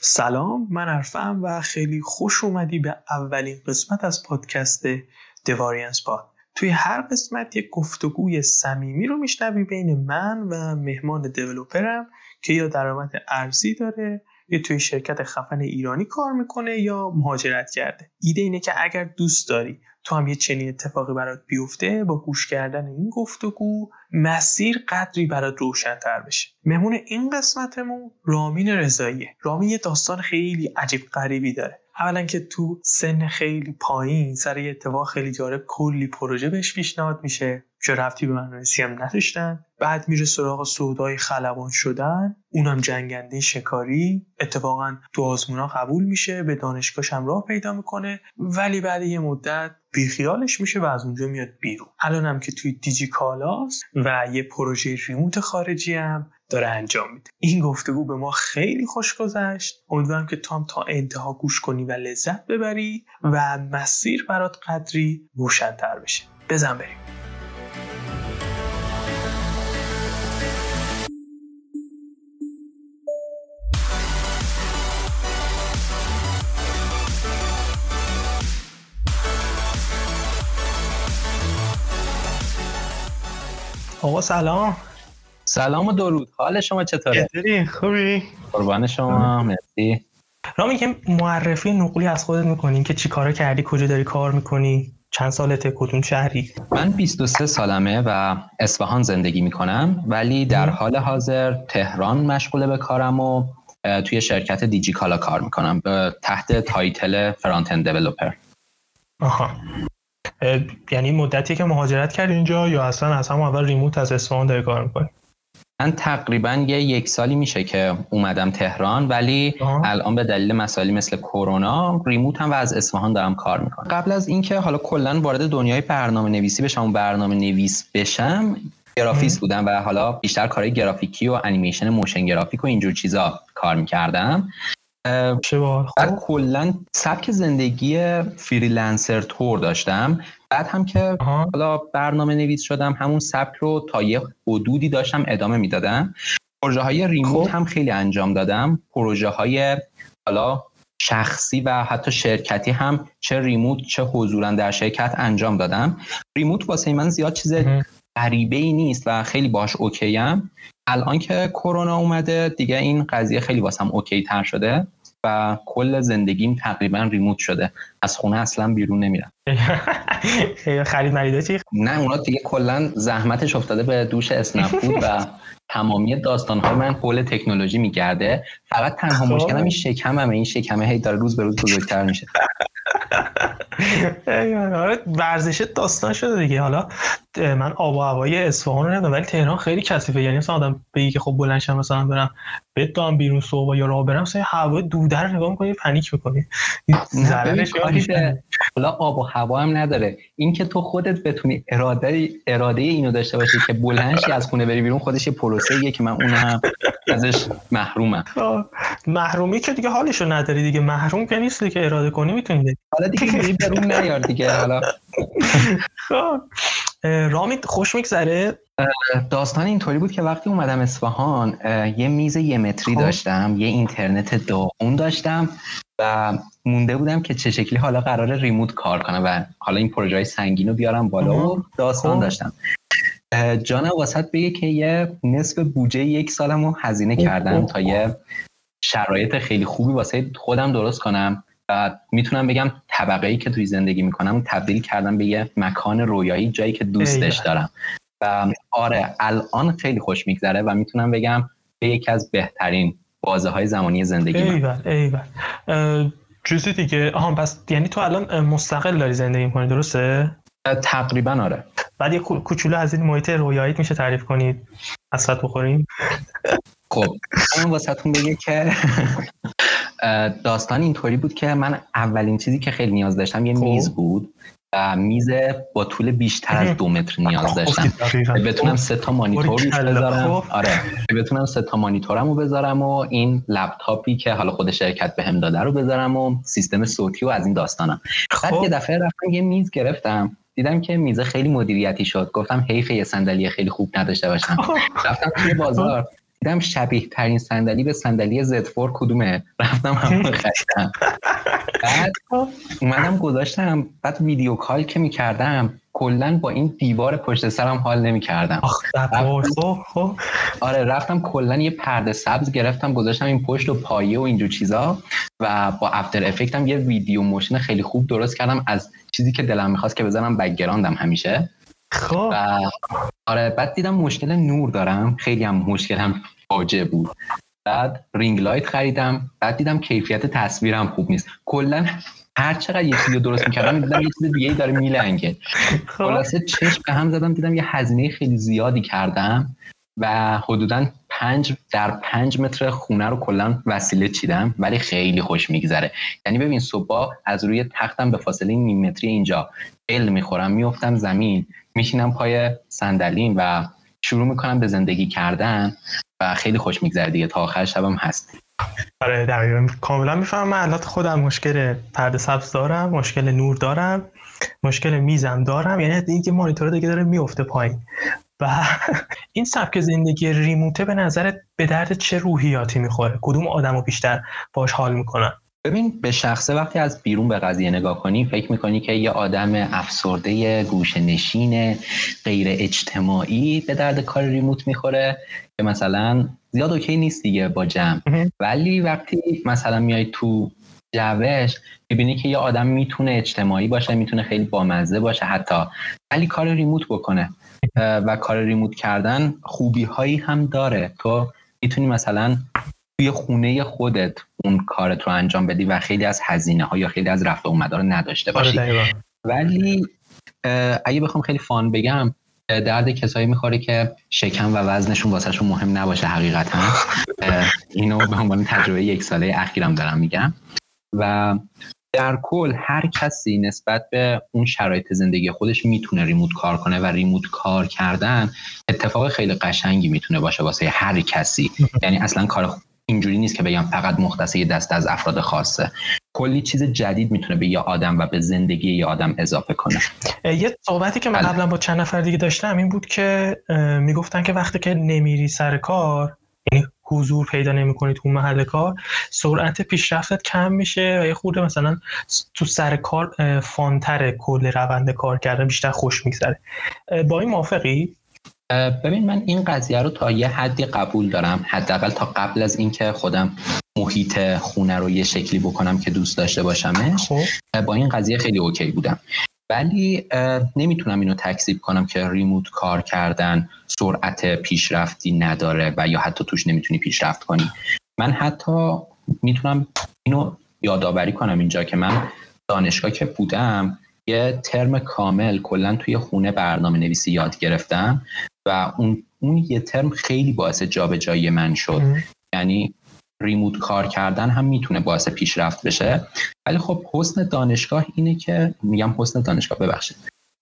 سلام من عرفم و خیلی خوش اومدی به اولین قسمت از پادکست دواریانس پاد توی هر قسمت یک گفتگوی صمیمی رو میشنوی بین من و مهمان دیولوپرم که یا درآمد ارزی داره یا توی شرکت خفن ایرانی کار می‌کنه یا مهاجرت کرده. ایده اینه که اگر دوست داری تو هم یه چنین اتفاقی برات بیفته با گوش کردن این گفتگو مسیر قدری برات روشنتر بشه. مهمون این قسمتمون رامین رضاییه. رامین یه داستان خیلی عجیب غریبی داره. اولا که تو سن خیلی پایین سر یه اتفاق خیلی جالب کلی پروژه بهش پیشنهاد میشه. چه رفتی به مدرسی هم نداشتن؟ بعد میره سراغ سودای خلبان شدن. اونم جنگنده شکاری. اتفاقا تو آزمونا قبول میشه به دانشگاهش هم راه پیدا می‌کنه. ولی بعد یه مدت بیخیالش میشه و از اونجا میاد بیرون. الان هم که توی دیجی کالاست و یه پروژه ریموت خارجی هم داره انجام میده. این گفتگو به ما خیلی خوش گذشت. امیدوارم که تو هم تا انتها گوش کنی و لذت ببری و مسیر برات قدری روشنتر بشه. بزن بریم. آقا سلام. سلام و درود. حال شما چطوره؟ چطوری؟ خوبی؟ قربان شما. مرسی. رامی که معرفی نقلی از خودت می‌کنی. که چی کارا کردی کجا داری کار می‌کنی چند سالته کدوم شهری؟ من 23 سالمه و اصفهان زندگی می‌کنم ولی در حال حاضر تهران مشغول به کارم و توی شرکت دیجی کالا کار می‌کنم. به تحت title front-end developer. آها. یعنی مدتی که مهاجرت کردی اینجا یا اصلا از همون اول remote از اصفهان داری کار می‌کنی؟ من تقریبا یه یک سالی میشه که اومدم تهران ولی آه. الان به دلیل مسائلی مثل کرونا ریموت هم و از اصفهان دارم کار می‌کنم. قبل از اینکه حالا کلا وارد دنیای برنامه نویسی بشم و برنامه نویس بشم گرافیست بودم و حالا بیشتر کارهای گرافیکی و انیمیشن motion graphic و اینجور چیزا کار می‌کردم. بعد کلا سبک زندگی freelancer طور داشتم. بعد هم که حالا برنامه نویس شدم همون سبک رو تا یه حدودی داشتم ادامه می‌دادم. پروژه های remote خب. هم خیلی انجام دادم. پروژه های حالا شخصی و حتی شرکتی هم چه remote چه حضورا در شرکت انجام دادم. remote واسه من زیاد چیز غریبه ای نیست و خیلی باش okay ام الان که کرونا اومده دیگه این قضیه خیلی واسم okay تر شده. و کل زندگیم تقریبا remote شده. از خونه اصلا بیرون نمیرم. خرید مرید چی؟ نه اونا دیگه کلا زحمتش افتاده به دوش اسنپ فود و تمامی داستانهای من حول تکنولوژی میگرده. فقط تنها خب. مشکلم این شکممه این شکمه هی داره روز به روز بزرگتر میشه. آره ورزش داستان شده دیگه. حالا من آب و هوای اصفهان رو ندارم ولی تهران خیلی کثیفه. یعنی مثلا آدم بگی که خب بلند مثلا برم بدام بیرون صبح یا راه برم مثلا هوا دوده رو نگاه می‌کنی پنیک می‌کنی. ضررش حالا آب و هوا هم نداره. این که تو خودت بتونی اراده اراده اینو داشته باشی که بلند از خونه بری بیرون خودش یه پروسه که من اونم ازش محرومم. محرومی که دیگه حالشو نداری دیگه. محروم که نیستی که اراده کنی می‌تونی حالا دیگه برون نیار دیگه حالا. رامید خوش میگذره؟ داستان اینطوری بود که وقتی اومدم اصفهان یه میز یه متری خب. داشتم یه اینترنت داغون داشتم و مونده بودم که چه شکلی حالا قرار ریموت کار کنم و حالا این پروژه های سنگین رو بیارم بالا و داستان خب. داشتم. جانم واسط بگه که یه نصف بودجه یک سالم رو هزینه کردم تا یه شرایط خیلی خوبی واسه خودم درست کنم. می‌تونم بگم طبقه ای که توی زندگی می‌کنم تبدیل کردم به یه مکان رویایی جایی که دوستش دارم. و آره الان خیلی خوش میگذره و می‌تونم بگم به یکی از بهترین بازه های زمانی زندگی ایول ایول. چیزی دیگه آها پس یعنی تو الان مستقل داری زندگی می‌کنی درسته؟ تقریبا آره. بعد یه کوچولو از این محیط رویاییت میشه تعریف کنید اصلا بخوریم. خب من واسهتون بگه که داستان اینطوری بود که من اولین چیزی که خیلی نیاز داشتم یه خب. میز بود و میز با طول بیشتر از دو متر نیاز داشتم. بتونم سه تا مانیتور بذارم. خب. آره. بتونم سه تا مانیتورمو بذارم و این لپتاپی که حالا خود شرکت بهم داده رو بذارم و سیستم صوتی و از این داستانم بعد خب. یه دفعه رفتم یه میز گرفتم. دیدم که میزه خیلی مدیریتی شد. گفتم حیف یه صندلی خیلی خوب نداشته باشم. رفتم توی بازار. دیدم شبیه ترین صندلی به صندلی زد کدومه. رفتم همون خریدم. بعد اومدم گذاشتم بعد video call که می‌کردم کلا با این دیوار پشت سرم حال نمی‌کردم. خب خب. آره رفتم کلا یه پرده سبز گرفتم گذاشتم این پشت و پایه و اینجور چیزا و با After Effect م یه video motion خیلی خوب درست کردم از چیزی که دلم می‌خواست که بزنم background م همیشه. خب. آره بعد دیدم مشکل نور دارم. خیلی هم مشکلم فاجعه بود. بعد ring light خریدم. بعد دیدم کیفیت تصویرم خوب نیست. کلا هر چقدر یه چیزی درست می‌کردم دیدم یه چیز دیگه داره میلنگه. خب. خلاصه چشم به هم زدم دیدم یه هزینه خیلی زیادی کردم و حدودا پنج در پنج متر خونه رو کلا وسیله چیدم ولی خیلی خوش میگذره. یعنی ببین صبح از روی تختم به فاصله نیم متری اینجا. ال می‌خورم میفتم زمین. میشینم پای صندلیم و شروع می‌کنم به زندگی کردن و خیلی خوش میگذره دیگه. تا آخر شبم هست. آره دقیقا. کاملا می‌فهمم. من الان خودم مشکل پرده سبز دارم مشکل نور دارم مشکل میزم دارم. یعنی اینکه مانیتور دیگه داره میفته پایین. و این سبک زندگی ریموته به نظرت به درد چه روحیاتی می‌خوره؟ کدوم آدم رو بیشتر باش حال می‌کنن؟ ببین به شخصه وقتی از بیرون به قضیه نگاه کنی فکر می‌کنی که یه آدم افسرده گوشه نشین غیر اجتماعی به درد کار ریموت می‌خوره که مثلا زیاد اوکی نیست دیگه با جمع. ولی وقتی مثلا میای تو جوش می‌بینی که یه آدم می‌تونه اجتماعی باشه می‌تونه خیلی بامزه باشه حتی. ولی کار ریموت بکنه. و کار ریموت کردن خوبی هایی هم داره. تو می‌تونی مثلا توی خونه خودت اون کارت رو انجام بدی و خیلی از هزینه ها یا خیلی از رفت و اومده رو نداشته آره، باشی. ولی اگه بخوام خیلی فان بگم درد کسایی می‌خوره که شکم و وزنشون واسهشون مهم نباشه حقیقتا. اینو به عنوان تجربه یک ساله اخیرم دارم میگم. و در کل هر کسی نسبت به اون شرایط زندگی خودش می‌تونه ریموت کار کنه و ریموت کار کردن اتفاق خیلی قشنگی می‌تونه باشه واسه هر کسی. یعنی اصلا کار اینجوری نیست که بگم فقط مختص یه دست از افراد خاصه. کلی چیز جدید می‌تونه به یه آدم و به زندگی یه آدم اضافه کنه. یه صحبتی که من بله. قبلا با چند نفر دیگه داشتم این بود که می‌گفتن که وقتی که نمیری سر کار یعنی حضور پیدا نمی‌کنی تو محل کار سرعت پیشرفتت کم میشه و یه خورده مثلا تو سر کار فانتر کل روند کار کردن بیشتر خوش میگذره. با این موافقی؟ ببین من این قضیه رو تا یه حدی قبول دارم. حداقل تا قبل از اینکه خودم محیط خونه رو یه شکلی بکنم که دوست داشته باشمش خب. با این قضیه خیلی اوکی بودم. ولی نمی‌تونم اینو تکذیب کنم که ریموت کار کردن سرعت پیشرفتی نداره و یا حتی توش نمی‌تونی پیشرفت کنی. من حتی می‌تونم اینو یادآوری کنم اینجا که من دانشگاه که بودم یه ترم کامل کلا توی خونه برنامه نویسی یاد گرفتم. و اون اون یه ترم خیلی باعث جابجایی من شد. یعنی ریموت کار کردن هم می‌تونه باعث پیشرفت بشه. ولی خب حسن دانشگاه اینه که میگم حسن دانشگاه ببخشید.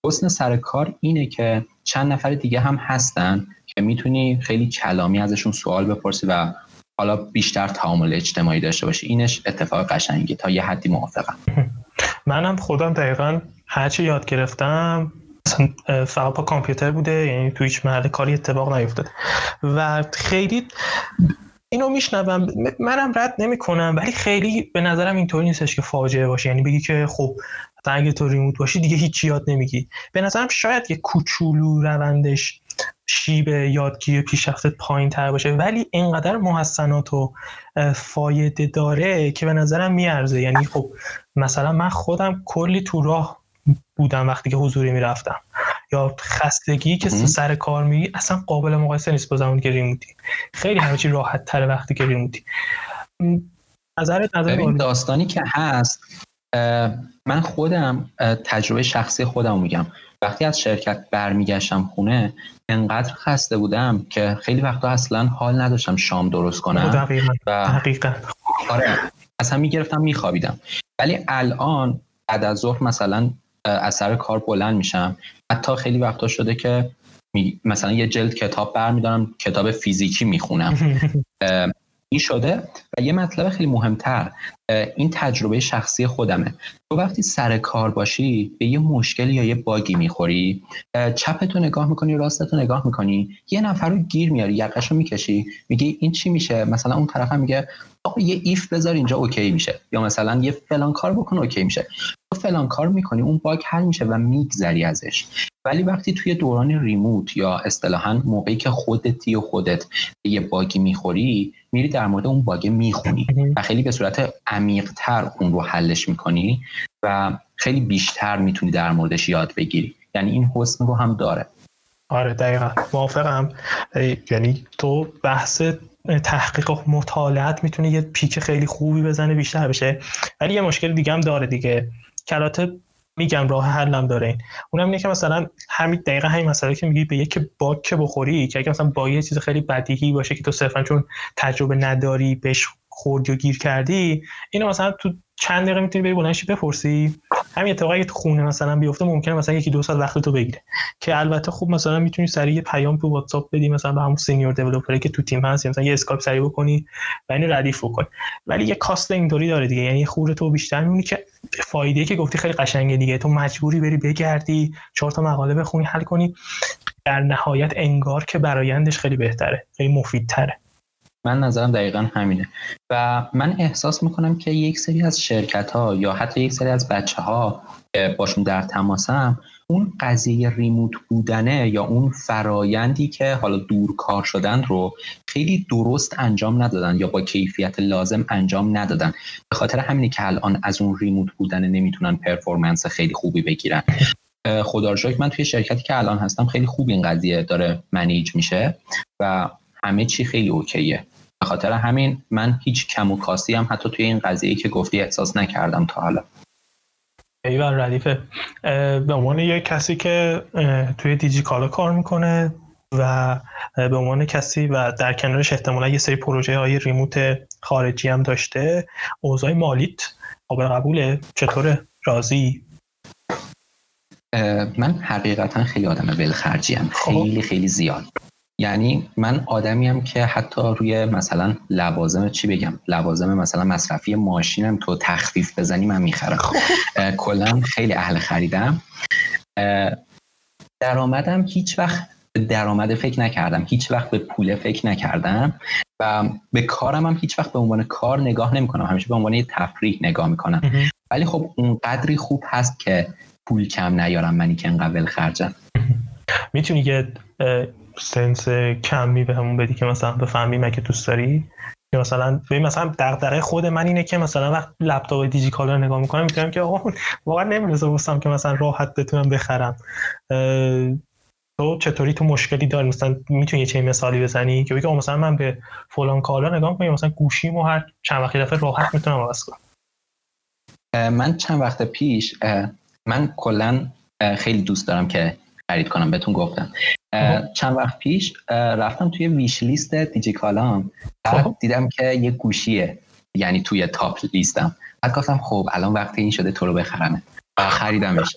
حسن سر کار اینه که چند نفر دیگه هم هستن که می‌تونی خیلی کلامی ازشون سوال بپرسی و حالا بیشتر تعامل اجتماعی داشته باشی. اینش اتفاق قشنگی تا یه حدی موافقم. منم خودم دقیقا هرچی یاد گرفتم فقط با کامپیوتر بوده یعنی تو هیچ محل کاری اتفاق نیفتاد و خیلی اینو میشنوم. منم رد نمی‌کنم ولی خیلی به نظرم اینطوری نیستش که فاجعه باشه. یعنی بگی که خب اگه تو ریموت باشی دیگه هیچ یاد نمیگی. به نظرم شاید یه کوچولو روندش شیب یادگیری پیشرفتت پایین تر باشه ولی اینقدر محسنات و فایده داره که به نظرم میارزه. یعنی خب مثلا من خودم کلی تو راه بودم وقتی که حضوری می‌رفتم. یا خستگی که سر کار میگی اصلا قابل مقایسه نیست با زمانی که ریموتی. خیلی همه چی راحت تره وقتی که ریموتی. نظرت نظر داستانی که هست من خودم تجربه شخصی خودم میگم. وقتی از شرکت برمیگشتم خونه انقدر خسته بودم که خیلی وقتا اصلا حال نداشتم شام درست کنم. دقیقا. و دقیقا. آره اصلا می‌گرفتم میخوابیدم. ولی الان بعد از ظهر مثلا از سر کار بلند میشم. حتی خیلی وقتا شده که مثلا یه جلد کتاب برمیدارم کتاب فیزیکی می‌خونم. این شده. و یه مطلب خیلی مهمتر این تجربه شخصی خودمه. تو وقتی سر کار باشی به یه مشکل یا یه باگی می‌خوری چپتو نگاه می‌کنی راستتو نگاه می‌کنی یه نفر رو گیر میاری یقشو می‌کشی. میگی این چی میشه؟ مثلا اون طرف هم میگه آقا یه if بذار اینجا okay میشه. یا مثلا یه فلان کار بکن okay میشه. تو فلان کار می‌کنی اون bug حل میشه و میگذری ازش. ولی وقتی توی دوران remote یا اصطلاحا موقعی که خودتی و خودت یه bug ی می‌خوری میری در مورد اون bug می‌خونی و خیلی به صورت عمیقتر اون رو حلش می‌کنی و خیلی بیشتر می‌تونی در موردش یاد بگیری. یعنی این حسن رو هم داره. آره دقیقا. موافقم. یعنی تو بحث تحقیق و مطالعت می‌تونه یه پیک خیلی خوبی بزنه بیشتر بشه. ولی یه مشکل دیگه هم داره دیگه. کلات میگم راه حلم داره این. اونم اینه که مثلا همین دقیقه همین مسئله که میگی به یک باگ که بخوری که اگه مثلا با یه چیز خیلی بدیهی باشه که تو صرفا چون تجربه نداری بهش خوردی و گیر کردی اینو مثلا تو چند دقیقه می‌تونی بری بلندشی بپرسی؟ همین اتفاقی تو خونه مثلا بیفته ممکنه مثلا یکی دو ساعت وقت تو بگیره. که البته خوب مثلا می‌تونی سریع یه پیام تو واتساپ بدی مثلا به همون senior developer ی که تو تیم هست مثلا یه اسکایپ سریع بکنی و اینو ردیف بکنی. ولی یه cost اینطوری داره دیگه. یعنی خورده تو بیشتر میمونی که فایده که گفتی خیلی قشنگه دیگه. تو مجبوری بری بگردی چهار تا مقاله بخونی حل کنی. در نهایت انگار که برایندش خیلی بهتره خیلی مفیدتره. من نظرم دقیقا همینه. و من احساس می‌کنم که یک سری از شرکت ها یا حتی یک سری از بچه ها باشون در تماسم اون قضیه ریموت بودنه یا اون فرایندی که حالا دور کار شدن رو خیلی درست انجام ندادن یا با کیفیت لازم انجام ندادن. به خاطر همینی که الان از اون ریموت بودن نمی‌تونن پرفورمنس خیلی خوبی بگیرن. خدا رو من توی شرکتی که الان هستم خیلی خوب این قضیه داره منیج میشه و همه چی خیلی اوکیه. به خاطر همین من هیچ کم و کاسی هم حتی توی این قضیه که گفتی احساس نکردم تا حالا. ایوان ردیفه به عنوان یک کسی که توی دیجی کالا کار می‌کنه و به عنوان کسی و در کنارش احتمالا یه سری پروژه های ریموت خارجی هم داشته اوضاع مالیت قابل قبوله. چطوره؟ راضی؟ من حقیقتا خیلی آدم ولخرجی خب. خیلی خیلی زیاد. یعنی من آدمیم که حتی روی مثلا لوازم چی بگم لوازم مثلا مصرفی ماشینم تو تخفیف بزنی من می‌خرم. خب. کلا خیلی اهل خریدم. درآمدم هیچ وقت درآمد فکر نکردم هیچ وقت به پول فکر نکردم و به کارم هم هیچ وقت به عنوان کار نگاه نمی‌کنم. همیشه به عنوان یه تفریح نگاه می‌کنم. ولی خب اون قدری خوب هست که پول کم نیارم منی که انقدر خرجم می‌تونی که سنس کمی به همون بدی که مثلا بفهمیم اگه دوست داری. که مثلا ببین مثلا دغدغه خود من اینه که مثلا وقت لپتاپ دیجیکالا رو نگاه می‌کنم می‌تونم که آقا واقعا نمی‌رسه که مثلا راحت بتونم بخرم. تو چطوری تو مشکلی داری؟ مثلا می‌تونی چه مثالی بزنی که بگی مثلا من به فلان کالا نگاه می‌کنم مثلا گوشیمو هر چند وقت دفعه راحت می‌تونم عوض کنم؟ من چند وقت پیش من کلا خیلی دوست دارم که خرید کنم بهتون گفتم. چند وقت پیش رفتم توی ویش لیست دیجیکالام. خب. دیدم که یه گوشیه یعنی توی تاپ لیستم. بعد گفتم خب الان وقتی این شده تو رو بخرمه. خریدمش.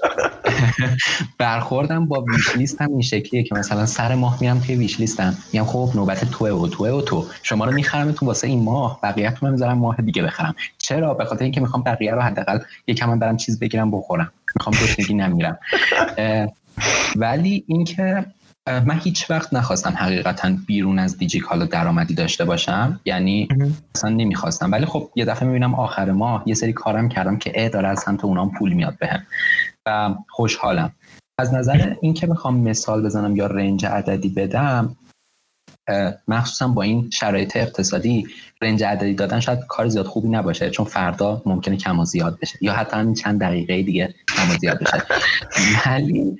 برخوردم با ویش لیست هم این شکلیه که مثلا سر ماه میرم توی ویش لیستم میگم خب نوبت توه و توه و تو شما رو می‌خرم تو واسه این ماه. بقیه رو می‌ذارم ماه دیگه بخرم. چرا؟ به خاطر اینکه می‌خوام بقیه رو حداقل یکم برم چیز بگیرم بخورم. می‌خوام گشنگی نمیرم. ولی اینکه من هیچ وقت نخواستم حقیقتا بیرون از دیجیکالا درآمدی داشته باشم. یعنی اصلا نمی‌خواستم. ولی خب یه دفعه می‌بینم آخر ماه یه سری کارم کردم که اه داره از سمت اونام پول میاد بهم. و خوشحالم. از نظر اینکه می‌خوام مثال بزنم یا رنج عددی بدم مخصوصا با این شرایط اقتصادی رنج عددی دادن شاید کار زیاد خوبی نباشه چون فردا ممکنه کم و زیاد بشه. یا حتی همین چند دقیقه دیگه کم و زیاد بشه. ولی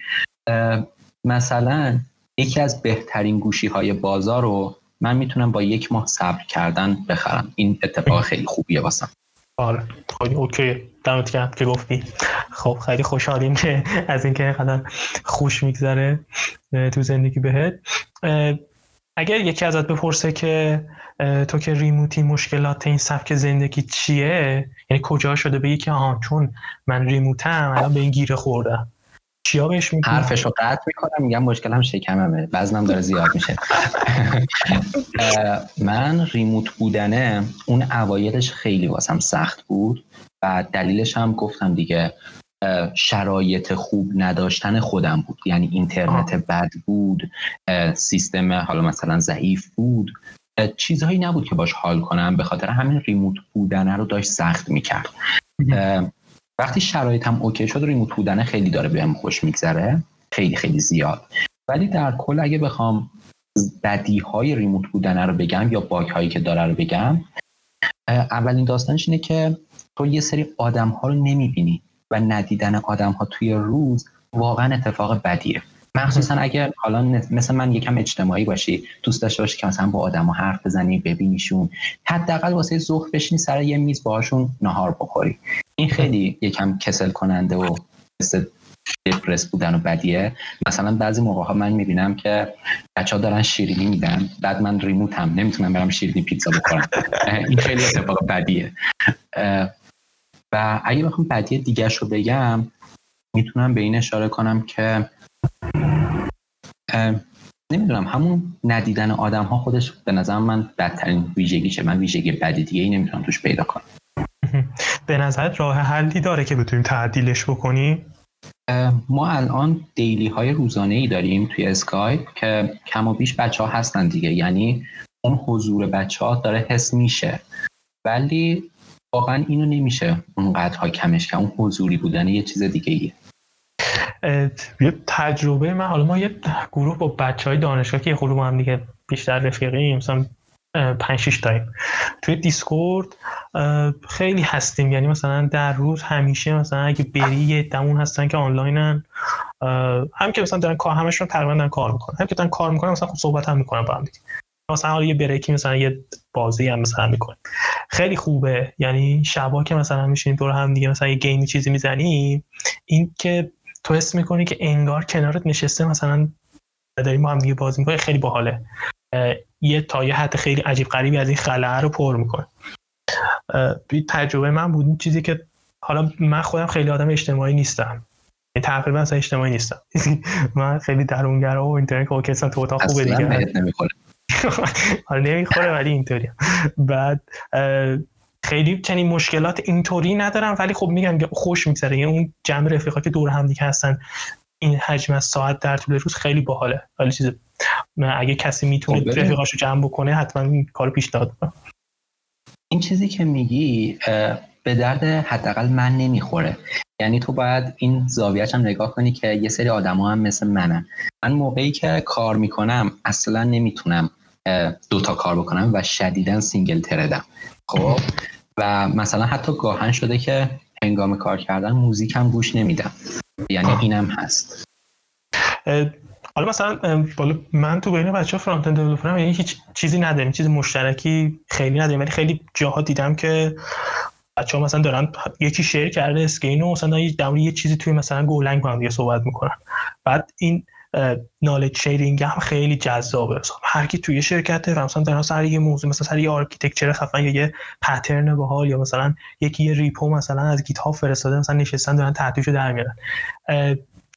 مثلا یکی از بهترین گوشی های بازار رو من می‌تونم با یک ماه صبر کردن بخرم. این اتفاق خیلی خوبیه واسم. آره. خیلی اوکی. دمت گرم که گفتی. خب خیلی خوشحالیم که از اینکه اینقدر خوش میگذره تو زندگی بهت. اگر یکی ازت بپرسه که تو که ریموتی مشکلات این سبک زندگی چیه؟ یعنی کجا شده؟ بگی که آها چون من ریموتم الان به این گیره خوردم. چیا بهش میگی؟ حرفش رو قطع می‌کنم میگم مشکلم شکممه. وزنم داره زیاد میشه. من ریموت بودنه اون اوایلش خیلی واسم سخت بود. و دلیلش هم گفتم دیگه. شرایط خوب نداشتن خودم بود. یعنی اینترنت بد بود سیستم حالا مثلا ضعیف بود. چیزهایی نبود که باش حال کنم به خاطر همین ریموت بودنه رو داشت سخت می‌کرد. وقتی شرایطم اوکی شد ریموت بودنه خیلی داره بهم خوش میگذره. خیلی خیلی زیاد. ولی در کل اگه بخوام بدی های ریموت بودنه رو بگم یا باگ هایی که داره رو بگم اولین داستانش اینه که تو یه سری آدم ها رو نمی‌بینی. و ندیدن آدم ها توی روز واقعا اتفاق بدیه. مخصوصا اگر حالا مثل من یکم اجتماعی باشی دوست داشته باشی که مثلا با آدم حرف بزنی ببینیشون حداقل واسه ظهر بشینی سر یه میز باهاشون نهار بخوری. این خیلی یکم کسل کننده و دپرس بودن و بدیه. مثلا بعضی موقع ها من می‌بینم که بچه ها دارن شیرینی میدن بعد من ریموت هم نمی‌تونم برم شیرینی پیتزا بخورم. این خیلی اتفاق بدیه. و اگه بخوام بدیه دیگه رو بگم می‌تونم به این اشاره کنم که نمی‌دونم همون ندیدن آدم ها خودش به نظر من بدترین ویژگیشه. من ویژگی بدی دیگه ای نمی‌تونم توش پیدا کنم. به نظرت راه حلی داره که بتونیم تعدیلش بکنیم؟ ما الان دیلی های روزانه ای داریم توی اسکایپ که کم و بیش بچه ها هستن دیگه. یعنی اون حضور بچه ها داره حس میشه. ولی واقعا اینو نمیشه اونقدرها کمش که اون حضوری بودن یه چیز دیگه ایه. یه تجربه من حالا ما یه گروه با بچه های دانشگاه که خود هم دیگه بیشتر رفیقیم مثلا پنج شیش تاییم. توی دیسکورد خیلی هستیم. یعنی مثلا در روز همیشه مثلا اگه بری یه عده‌مون هستن که آنلاینن. هم که مثلا دارن کار همشون تقریبا دارن کار می‌کنن. هم که دارن کار می‌کنن مثلا خب صحبت هم می‌کنن با هم دیگه. مثلا حالا یه break ی مثلا یه بازی هم مثلا می‌کنه خیلی خوبه. یعنی شبا که مثلا میشینیم دور هم دیگه مثلا یه گیمی چیزی می‌زنیم این که تو حس می‌کنی که انگار کنارت نشسته مثلا داریم با هم دیگه بازی می‌کنه خیلی باحاله. یه تا یه حد خیلی عجیب غریبی از این خلاه رو پر می‌کنه. تجربه من بود. این چیزی که حالا من خودم خیلی آدم اجتماعی نیستم. یعنی تقریبا اصلا اجتماعی نیستم. من خیلی درونگرا و که اوکی تو اتاق خوبه دیگه. حالا نمی‌خوره ولی اینطوری بعد خیلی چنین مشکلات اینطوری ندارم ولی خب میگم خوش میگذره. یعنی اون جمع رفیقا که دور هم دیگه هستن این حجم از ساعت در طول روز خیلی باحاله. ولی چیز اگه کسی می‌تونه خب رفیقاشو جمع بکنه حتما این کارو پیشنهاد این چیزی که میگی به درد حداقل من نمی‌خوره. یعنی تو باید این زاویهش هم نگاه کنی که یه سری آدما هم مثل منم من موقعی که کار می‌کنم اصلا نمی‌تونم دوتا کار بکنم و شدیدا single thread م. خب؟ و مثلا حتی گاهن شده که هنگام کار کردن موزیک هم گوش نمیدم. یعنی اینم هست. حالا مثلا والا من تو بین بچه front-end developer یعنی هیچ چیزی نداریم چیز مشترکی خیلی نداریم ولی خیلی جاها دیدم که بچه ها مثلا دارن یکی share کرده screen و مثلا در یه چیزی توی مثلا Golang با هم صحبت می‌کنن. بعد این knowledge sharing هم خیلی جذابه. هر کی توی شرکت و مثلا در سر یه موضوع مثلا سر یه architecture خفن یا یه pattern باحال یا مثلا یکی یه repo مثلا از گیت هاب فرستاده مثلا نشستن دارن ته تویشو در میارن.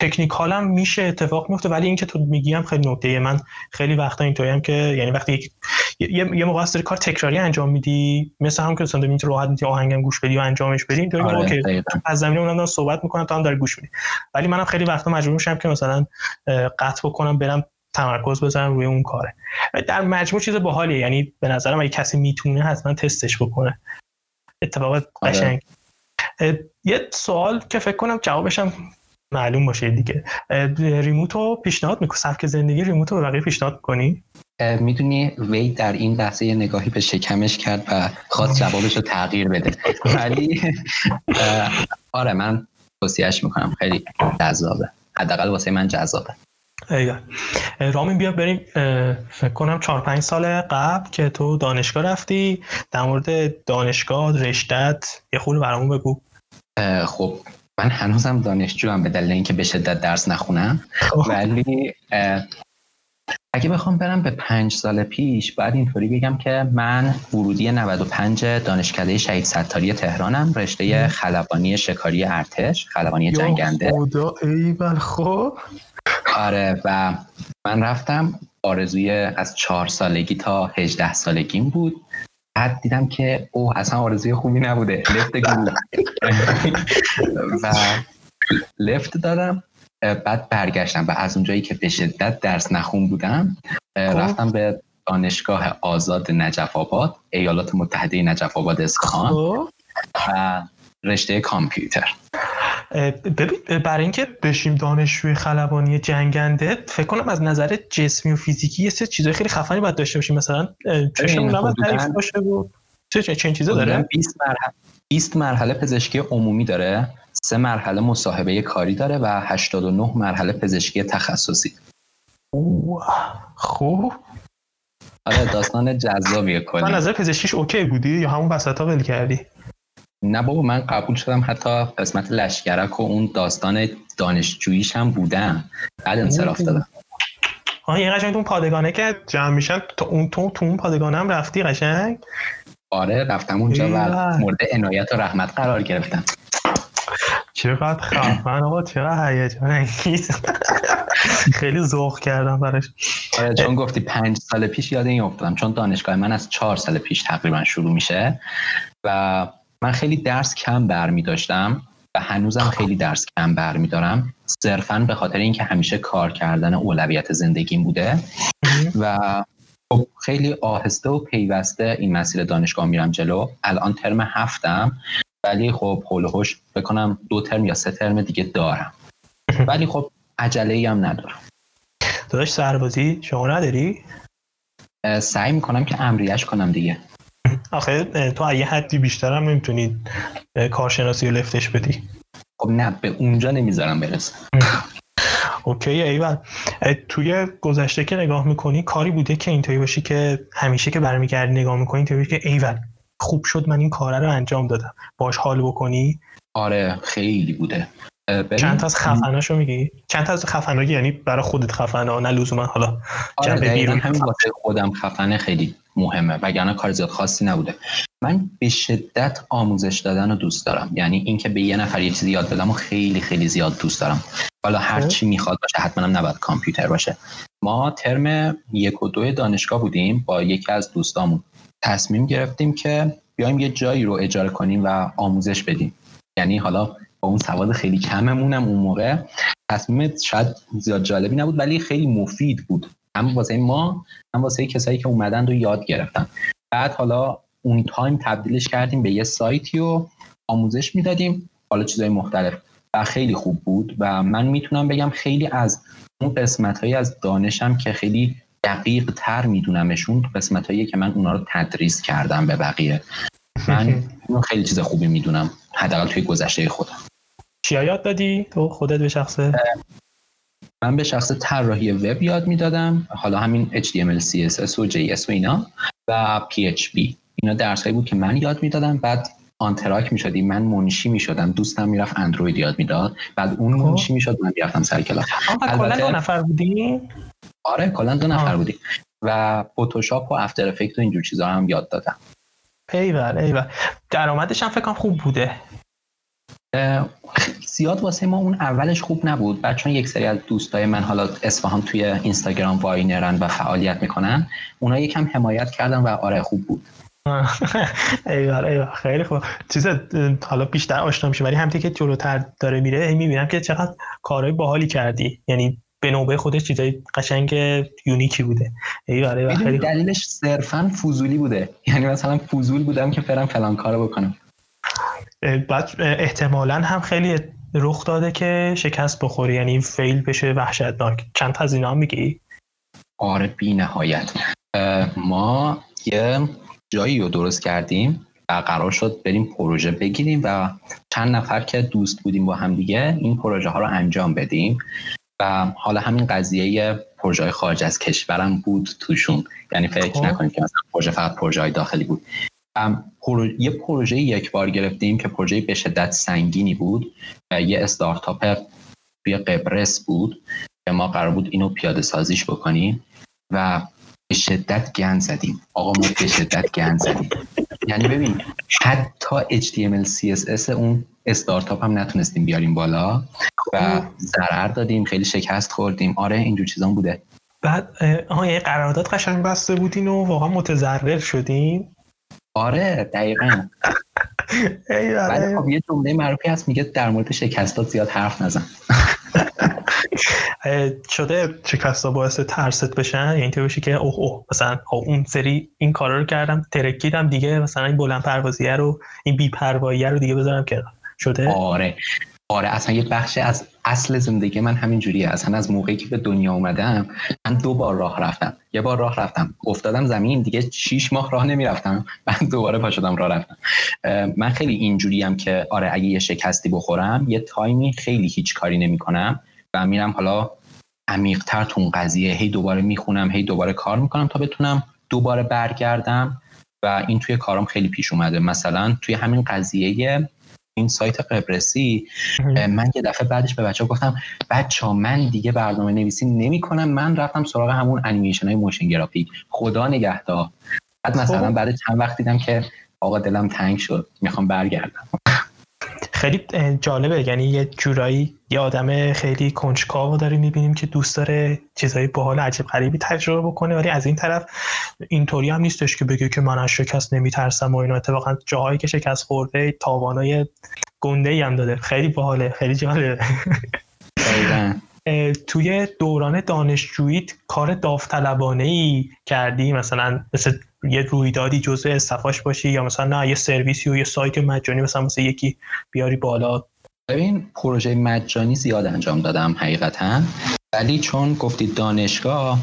technical هم میشه اتفاق میفته ولی اینکه تو میگیم خیلی نکته من خیلی وقتا اینطوری هم که یعنی وقتی یک یه, یه موقع است کار تکراری انجام میدی مثل هم که مثلا می‌تونی راحت می‌تونی آهنگم گوش بدی و انجامش بدی اینطوری آره okay از زمینه اونم دارم صحبت می‌کنم تا هم داره گوش میدی. ولی منم خیلی وقتا مجبور میشم که مثلا قطع بکنم برم تمرکز بزنم روی اون کاره. در مجموع چیز باحالیه. یعنی به نظرم اگه کسی می‌تونه حتما تستش بکنه. اتفاق آره. قشنگ. یه سوال که فکر کنم جوابشم معلوم باشه دیگه. ریموتو پیشنهاد می‌کنی؟ سبک زندگی ریموتو به بقیه پیشنهاد کنی می‌دونی وی در این یه نگاهی به شکمش کرد و خواست جوابش رو تغییر بده. ولی آره من توصیهش می‌کنم. خیلی جذابه. حداقل واسه من جذابه. رامین بیا بریم فکر کنم چهار پنج سال قبل که تو دانشگاه رفتی. در مورد دانشگاه رشتت یه خود برامون بگو. خب من هنوزم دانشجو هم به دلیل اینکه به شدت درس نخونم. خب. ولی اگه بخوام برم به پنج سال پیش بعد اینطوری بگم که من ورودی 95 دانشکده شهید ستاری تهرانم رشته خلبانی شکاری ارتش خلبانی جنگنده. خدا ایول خب. آره و من رفتم آرزوی از چهار سالگی تا هجده سالگیم بود. بعد دیدم که او اصلا آرزوی خوبی نبوده لفت گل و لفت دادم بعد برگشتم و از اونجایی که به شدت درس نخون بودم خب. رفتم به دانشگاه آزاد نجف آباد ایالات متحده نجف آباد اصفهان خب. و رشته کامپیوتر ببین برای اینکه بشیم دانشجوی خلبانی جنگنده فکر کنم از نظر جسمی و فیزیکی یه سه چیزای خیلی خفنی باید داشته باشیم. مثلا چشم نباید باشه و چه چه چیزا داره؟ 20 مرحله 20 مرحله پزشکی عمومی داره سه مرحله مصاحبه کاری داره و 89 مرحله پزشکی تخصصی. خوب. آره داستان جذابیه کلی. من نظر پزشکیش اوکی بودی یا همون وسطا ول کردی؟ نه بابا من قبول شدم حتی قسمت لشگرک و اون داستان دانشجوییش هم بودم بعد انصراف دادم. آه یه قشنگ اون پادگانه که جمع میشن تو اون تو, تو اون پادگانه هم رفتی قشنگ؟ آره رفتم اونجا و مورد عنایت و رحمت قرار گرفتم. چقدر خفن آقا چقدر هیجان انگیز. خیلی ذوق کردم براش. آره چون گفتی پنج سال پیش یاد این افتادم. چون دانشگاه من از چهار سال پیش تقریبا شروع میشه و من خیلی درس کم برمی داشتم و هنوزم خیلی درس کم برمی دارم صرفا به خاطر اینکه همیشه کار کردن اولویت زندگیم بوده. و خب خیلی آهسته و پیوسته این مسیر دانشگاه میرم جلو. الان ترم هفتم ولی خب حول هوش بکنم دو ترم یا سه ترم دیگه دارم. ولی خب عجله هم ندارم. داداش سربازی شما نداری؟ سعی می‌کنم که امریش کنم دیگه. آخه تو یه حدی بیشتر هم نمی‌تونی کارشناسی رو لفتش بدی. خب نه به اونجا نمی‌ذارم برسه اوکی ایول. توی گذشته که نگاه می‌کنی کاری بوده که اینطوری باشی که همیشه که برمیگردی نگاه می‌کنی اینطوری که ایول خوب شد من این کاره رو انجام دادم. باش حال بکنی. آره خیلی بوده. چند تا از خفناشو میگی؟ چند تا از خفنایی یعنی برای خودت خفنه نه لزوما حالا آره بیرون همین واسه خودم خفنه خیلی. مهمه وگرنه کار زیاد خاصی نبوده. من به شدت آموزش دادن رو دوست دارم. یعنی اینکه به یه نفر یه چیزی یاد بدم و خیلی خیلی زیاد دوست دارم. حالا هر خب. چی می‌خواد باشه حتما هم نباید کامپیوتر باشه. ما ترم یک و دو دانشگاه بودیم با یکی از دوستامون. تصمیم گرفتیم که بیایم یه جایی رو اجاره کنیم و آموزش بدیم. یعنی حالا با اون سواد خیلی کممونم اون موقع. تصمیم شاید زیاد جالبی نبود ولی خیلی مفید بود. هم واسه ما هم واسه کسایی که اومدن رو یاد گرفتن بعد حالا اون تایم تبدیلش کردیم به یه سایتی و آموزش می‌دادیم. حالا چیزای مختلف. و خیلی خوب بود و من می‌تونم بگم خیلی از اون قسمت هایی از دانشم که خیلی دقیق تر میدونمشون قسمت هایی که من اونا رو تدریس کردم به بقیه. من خیلی چیز خوبی می‌دونم حداقل توی گذشته خودم. چیا یاد دادی؟ تو خودت به شخصه؟ من به شخص طراحی وب یاد می‌دادم حالا همین HTML CSS و JS و اینا و PHP اینا درس بود که من یاد می‌دادم. بعد آنتراک می‌شدیم. من منشی می‌شدم. دوستم می‌رفت اندروید یاد می‌داد. بعد اون خب. منشی می‌شد من می‌رفتم سر کلاس. البته دو نفر بودی؟ آره کلا دو نفر بودیم. و فتوشاپ و After Effects و اینجور چیزا هم یاد دادم. ایول ایول. درآمدش هم فکر خوب بوده. زیاد واسه ما اون اولش خوب نبود. بعد چون یک سری از دوستای من حالا اصفهان توی اینستاگرام واینرن و فعالیت می‌کنن اونا یکم حمایت کردن و آره خوب بود. ایول ایول خیلی خوب. چیز حالا بیشتر آشنا میشه ولی هر چی که جلوتر داره میره می‌بینم که چقدر کارهای باحالی کردی. یعنی به نوبه خودش چیزای قشنگ یونیکی بوده. ایوار ایوار خیلی دلیلش صرفا فوزولی بوده. یعنی مثلا فوزول بودم که فرم فلان کارو بکنم. بعد احتمالا هم خیلی رخ داده که شکست بخوری. یعنی فیل بشه وحشتناک. چند تا از اینا هم میگی؟ آره بی نهایت. ما یه جایی رو درست کردیم. و قرار شد بریم پروژه بگیریم و چند نفر که دوست بودیم با هم دیگه این پروژه ها رو انجام بدیم. و حالا همین قضیه پروژه خارج از کشورم بود توشون. یعنی فکر خب. نکنید که مثلا پروژه فقط پروژه داخلی بود. یه پروژه یک بار گرفتیم که پروژه به شدت سنگینی بود یه استارتاپ توی قبرس بود که ما قرار بود اینو پیاده سازیش بکنیم و به شدت گند زدیم. آقا ما به شدت گند زدیم. یعنی ببین حتی HTML CSS اون استارتاپ هم نتونستیم بیاریم بالا و ضرر دادیم خیلی شکست خوردیم. آره اینجور چیزان بوده. بعد آها یه قرارداد قشنگ بسته بودین و واقعا متضرر شدین؟ آره دقیقا. ولی خب یه جمله معروفی هست میگه در مورد شکستات زیاد حرف نزن. شده شکستا باعث ترست بشن؟ یعنی تو بشی که اوه اوه مثلا خب اون سری این کارا رو کردم ترکیدم دیگه مثلا این بلند پروازیه رو این بی پرواییه رو دیگه بذارم کنار. شده؟ آره. آره اصلا یه بخش از اصل زندگی من همین جوریه اصلا از موقعی که به دنیا اومدم من دو بار راه رفتم. یه بار راه رفتم. افتادم زمین دیگه شیش ماه راه نمی‌رفتم. من دوباره پا شدم راه رفتم. من خیلی اینجوریم که آره اگه یه شکستی بخورم یه تایمی خیلی هیچ کاری نمی‌کنم و میرم حالا عمیقتر تو اون قضیه. هی دوباره می‌خونم هی دوباره کار می‌کنم تا بتونم دوباره برگردم و این توی کارم خیلی پیش اومده. مثلا توی همین قضیه این سایت قبرسی. من یه دفعه بعدش به بچه ها گفتم بچه ها من دیگه برنامه نویسی نمی کنم من رفتم سراغ همون انیمیشن های motion graphic خدا نگهدار. بعد مثلا خب. بعد چند وقت دیدم که آقا دلم تنگ شد. می‌خوام برگردم. خیلی جالبه. یعنی یه جورایی یه آدم خیلی کنجکاو داریم می‌بینیم که دوست داره چیزهای باحال عجیب غریبی تجربه بکنه. ولی از این طرف اینطوری هم نیستش که بگه که من از شکست نمیترسم و اینا. اتفاقا جاهایی که شکست خورده تاوانای گنده ای هم داده. خیلی باحاله. خیلی جالبه. توی دوران دانشجوییت کار داوطلبانه ای کردی؟ مثلا مثل یه رویدادی جزء استفاش باشی یا مثلا نه یه سرویسی و یه سایت مجانی مثلا مثل یکی بیاری بالا. ببین پروژه مجانی زیاد انجام دادم حقیقتا. ولی چون گفتید دانشگاه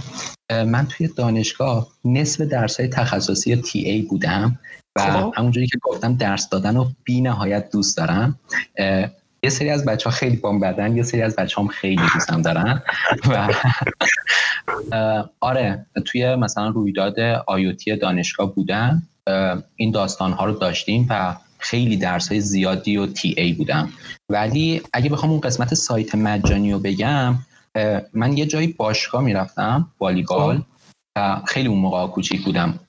من توی دانشگاه نصف درس های تخصصی تی ای بودم و خب. همونجوری که گفتم درس دادن و بی نهایت دوست دارم. یه سری از بچه ها خیلی بام بدن یه سری از بچه هم خیلی دوستم دارن. و آره توی مثلا رویداد آیوتی دانشگاه بودن این داستان ها رو داشتیم و خیلی درس های زیادی و تی ای بودم. ولی اگه بخوام اون قسمت سایت مجانی رو بگم من یه جایی باشگاه می‌رفتم والیبال خب. خیلی اون موقع کوچیک بودم.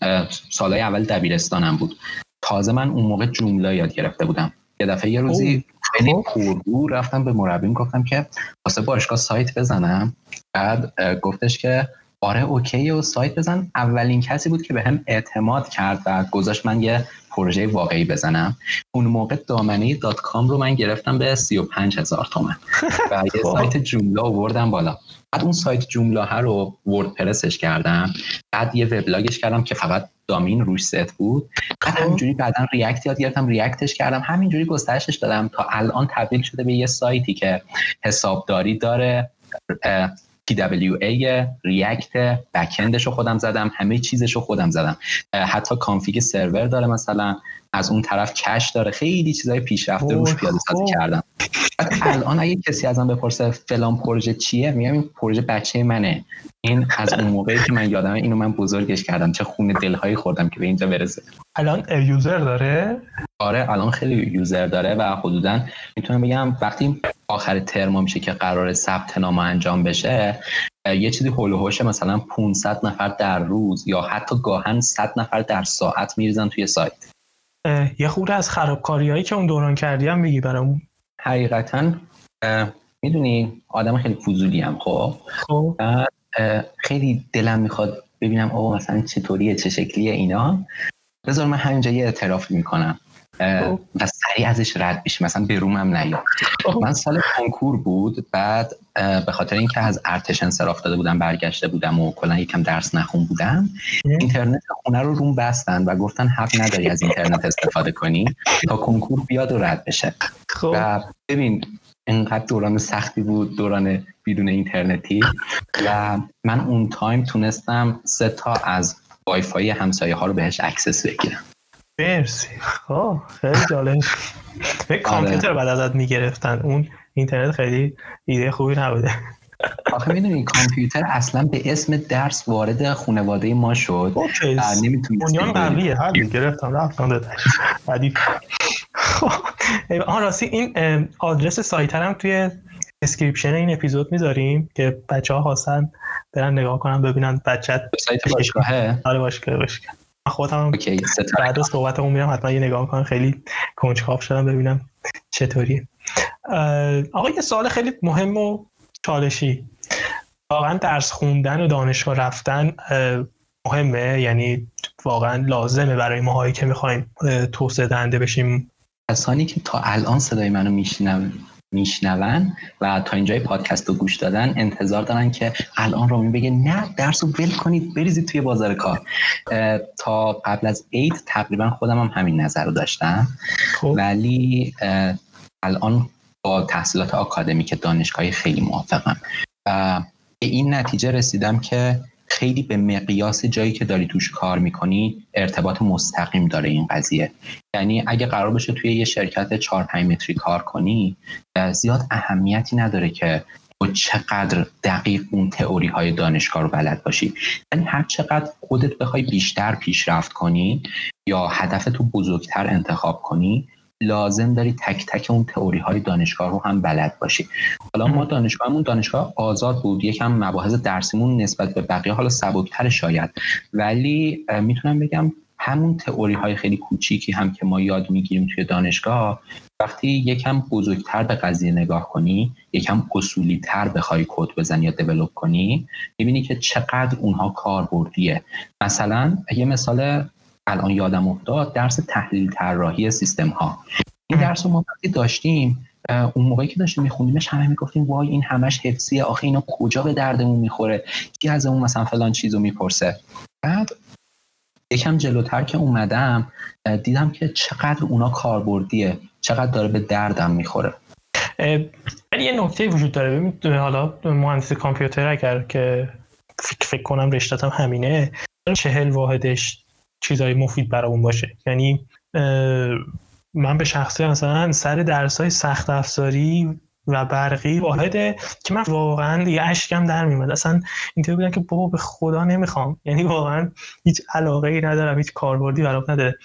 سالهای اول دبیرستانم بود. تازه من اون موقع جمله یاد گرفته بودم. یه دفعه یه روزی خیلی خب. پرگو رفتم به مربیم گفتم که واسه باشگاه سایت بزنم. بعد گفتش که آره اوکی و سایت بزن. اولین کسی بود که به هم اعتماد کرد و گذاشت من یه پروژه واقعی بزنم. اون موقع دامنه dot com رو من گرفتم به 35 هزار تومن. و یه خب. سایت جوملا آوردم بالا. بعد اون سایت جوملا رو وردپرسش کردم. بعد یه وبلاگش کردم که فقط domain روش ست بود. بعد خب. همینجوری بعدا React یاد گرفتم React ش کردم. همینجوری گسترشش دادم تا الان تبدیل شده به یه سایتی که حسابداری داره PWA React backend ش رو خودم زدم همه چیزش رو خودم زدم. حتی config server داره مثلا. از اون طرف cache داره. خیلی چیزای پیشرفته روش پیاده سازی کردم. الان اگه کسی ازم بپرسه فلان پروژه چیه میگم این پروژه بچه منه. این از اون موقعی که من یادمه اینو من بزرگش کردم. چه خون دلهایی خوردم که به اینجا برسه. الان user داره؟ آره الان خیلی user داره و حدودا می‌تونم بگم وقتی آخر ترم میشه که قرار ثبت نام انجام بشه یه چیزی هول مثلا 500 نفر در روز یا حتی گاهن 100 نفر در ساعت میریزن توی سایت. یه خورده از خرابکاری هایی که اون دوران کردی هم بگی برامون حقیقتا می‌دونی آدم خیلی فضولی هم خب؟ خب. خیلی دلم می‌خواد ببینم آقا مثلا چطوریه چه شکلیه اینا. بذار من همینجا یه اعتراف می‌کنم. و سریع ازش رد بشی مثلا به رومم نیاد. خب. من سال کنکور بود بعد به خاطر اینکه از ارتش انصراف داده بودم برگشته بودم و کلا یکم درس نخون بودم اینترنت خونه رو روم بستن و گفتن حق نداری از اینترنت استفاده کنی تا کنکور بیاد و رد بشه. خب. و ببین اینقدر دوران سختی بود دوران بدون اینترنتی. و من اون تایم تونستم سه تا از وای فای همسایه ها رو بهش access بگیرم. مرسی. خب خیلی جالب. به آره. کامپیوتر بعد ازت می‌گرفتن. اون اینترنت خیلی ایده خوبی نبوده. آخه می‌دونی کامپیوتر اصلا به اسم درس وارد خانواده ما شد. بنیان قویه. هر گرفتم رفتم دادش خب آن راستی این آدرس سایت هم توی اسکریپشن این اپیزود می‌ذاریم که بچه ها خواستن برن نگاه کنم ببینن بچت سایت باشگاهه؟ آره باشگاه باشگاه. خودم بعد از صحبتمون میرم حتما یه نگاه کنم خیلی کنجکاو شدم ببینم چطوریه. آقا یه سوال خیلی مهم و چالشی. واقعا درس خوندن و دانشگاه رفتن مهمه؟ یعنی واقعا لازمه برای ماهایی که می‌خوایم توسعه دهنده بشیم؟ کسانی که تا الان صدای منو میشنون. میشنون و تا اینجای پادکست رو گوش دادن انتظار دارن که الان رو بگه نه درس رو ول کنید بریزید توی بازار کار. تا قبل از عید تقریبا خودم هم همین نظر رو داشتم. خب. ولی الان با تحصیلات آکادمیک دانشگاهی خیلی موافقم. و به این نتیجه رسیدم که خیلی به مقیاس جایی که داری توش کار می‌کنی ارتباط مستقیم داره این قضیه. یعنی اگه قرار باشه توی یه شرکت 4 5 متری کار کنی زیاد اهمیتی نداره که تو چقدر دقیق اون تئوری های دانشگاه رو بلد باشی. یعنی هر چقدر خودت بخوای بیشتر پیشرفت کنی یا هدف تو بزرگتر انتخاب کنی لازم داری تک تک اون تئوری های دانشگاه رو هم بلد باشی. حالا ما دانشگاهمون دانشگاه آزاد بود یکم مباحث درسیمون نسبت به بقیه حالا سبکتر شاید. ولی می‌تونم بگم همون تئوری های خیلی کوچیکی هم که ما یاد می‌گیریم توی دانشگاه وقتی یکم بزرگتر به قضیه نگاه کنی یکم اصولی تر بخوای کد بزنی یا دیولپ کنی می‌بینی که چقدر اونها کاربردیه. مثلا یه مثال الان یادم افتاد درس تحلیل طراحی سیستم ها این درس رو ما وقتی داشتیم اون موقعی که داشتیم میخوندیمش همه می‌گفتیم وای این همش حفظیه آخه اینا کجا به دردمون می‌خوره؟ کی از اون مثلا فلان چیزو می‌پرسه؟ بعد یکم جلوتر که اومدم دیدم که چقدر اونا کاربردیه چقدر داره به دردم می‌خوره. ولی یه نکته وجود داره. ببین حالا مهندسی کامپیوتر اگر که فکر, فکر کنم رشتتم همینه چهل واحدش چیزای مفید برامون باشه. یعنی من به شخصی مثلا سر درس های سخت افزاری و برقی واحده که من واقعا دیگه اشکم در میمد اصلا اینطور بودن که بابا به خدا نمی‌خوام. یعنی واقعا هیچ علاقه ای ندارم هیچ کاربردی برام نداره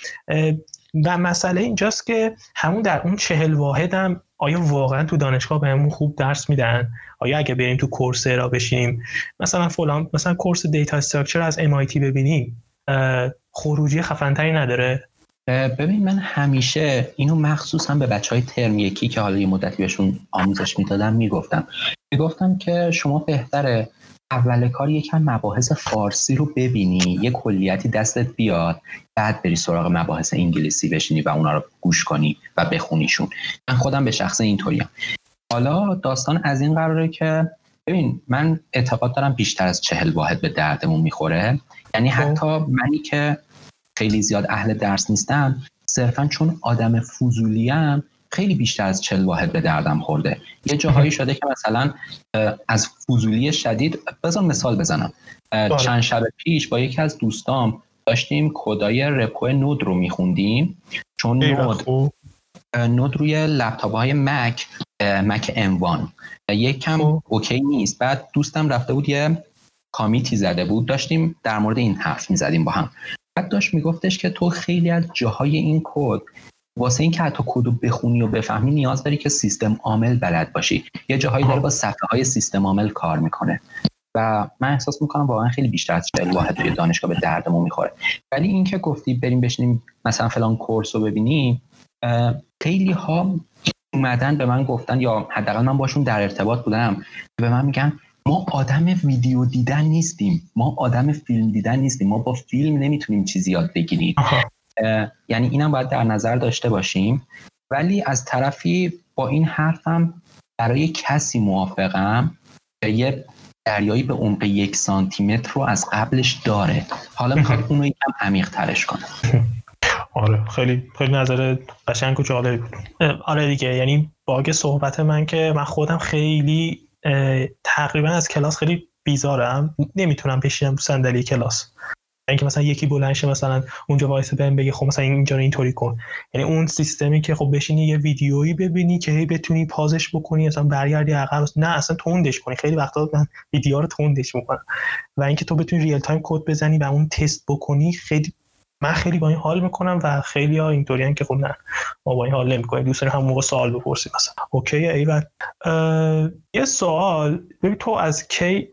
و مسئله اینجاست که همون در اون چهل واحدم آیا واقعا تو دانشگاه بهمون خوب درس میدن؟ آیا اگه بریم تو کورس را بشینیم؟ مثلا فلان مثلا کورس دیتا استراکچر از MIT ببینیم. خروجی خفنتری نداره؟ ببین من همیشه اینو مخصوصا به بچه های ترم یکی که حالا یه مدتی بهشون آموزش می‌دادم می‌گفتم. می‌گفتم که شما بهتره اول کار یکم مباحث فارسی رو ببینی یه کلیتی دستت بیاد بعد بری سراغ مباحث انگلیسی بشینی و اونا رو گوش کنی و بخونیشون. من خودم به شخص اینطوریم. حالا داستان از این قراره که ببین من اعتقاد دارم بیشتر از چهل واحد به دردمون می‌خوره. یعنی خب. حتی منی که خیلی زیاد اهل درس نیستم صرفا چون آدم فضولیم خیلی بیشتر از چل واحد به دردم خورده یه جاهایی شده که مثلا از فضولی شدید بذار مثال بزنم بله. چند شب پیش با یکی از دوستام داشتیم کدای repo نود رو میخوندیم چون نود نود روی لپتاپ های مک مک ام یک کم. okay نیست بعد دوستم رفته بود یه commit ی زده بود داشتیم در مورد این حرف می‌زدیم با هم. بعد داشت میگفتش که تو خیلی از جاهای این کد واسه اینکه حتی کد رو بخونی و بفهمی نیاز داری که سیستم عامل بلد باشی. یه جاهایی داره با صفحه های سیستم عامل کار می‌کنه. و من احساس می‌کنم واقعا خیلی بیشتر از چهل واحد توی دانشگاه به دردمون می‌خوره. ولی اینکه گفتی بریم بشینیم مثلا فلان کورس رو ببینیم خیلی ها اومدن به من گفتن یا حداقل من باشون در ارتباط بودم. به من میگن ما آدم ویدیو دیدن نیستیم. ما آدم فیلم دیدن نیستیم. ما با فیلم نمی‌تونیم چیزی یاد بگیریم. یعنی اینم باید در نظر داشته باشیم. ولی از طرفی با این حرفم برای کسی موافقم که یه دریایی به عمق یک سانتیمتر رو از قبلش داره. حالا می‌خواد اون رو یکم عمیق ترش کنه آره خیلی خیلی نظر قشنگ و جالب بود. آره دیگه یعنی باگ صحبت من که من خودم خیلی تقریبا از کلاس خیلی بیزارم. نمی‌تونم بشینم رو صندلی کلاس. اینکه مثلا یکی بلنشه مثلا اونجا وایسه بهم بگه خب مثلا اینجا رو اینطوری کن. یعنی اون سیستمی که خب بشینی یه ویدیویی ببینی که هی بتونی pause ش بکنی مثلا برگردی عقب نه اصلا تندش کنی. خیلی وقتا من ویدیو رو تندش می‌کنم. و اینکه تو بتونی real time کد بزنی و اون تست بکنی خیلی من خیلی با این حال می‌کنم و خیلی ها اینطوری که خب نه ما با این حال نمی‌کنیم. دوست داریم هم موقع سوال بپرسیم مثلا. OK ایول یه سوال. ببین تو از کی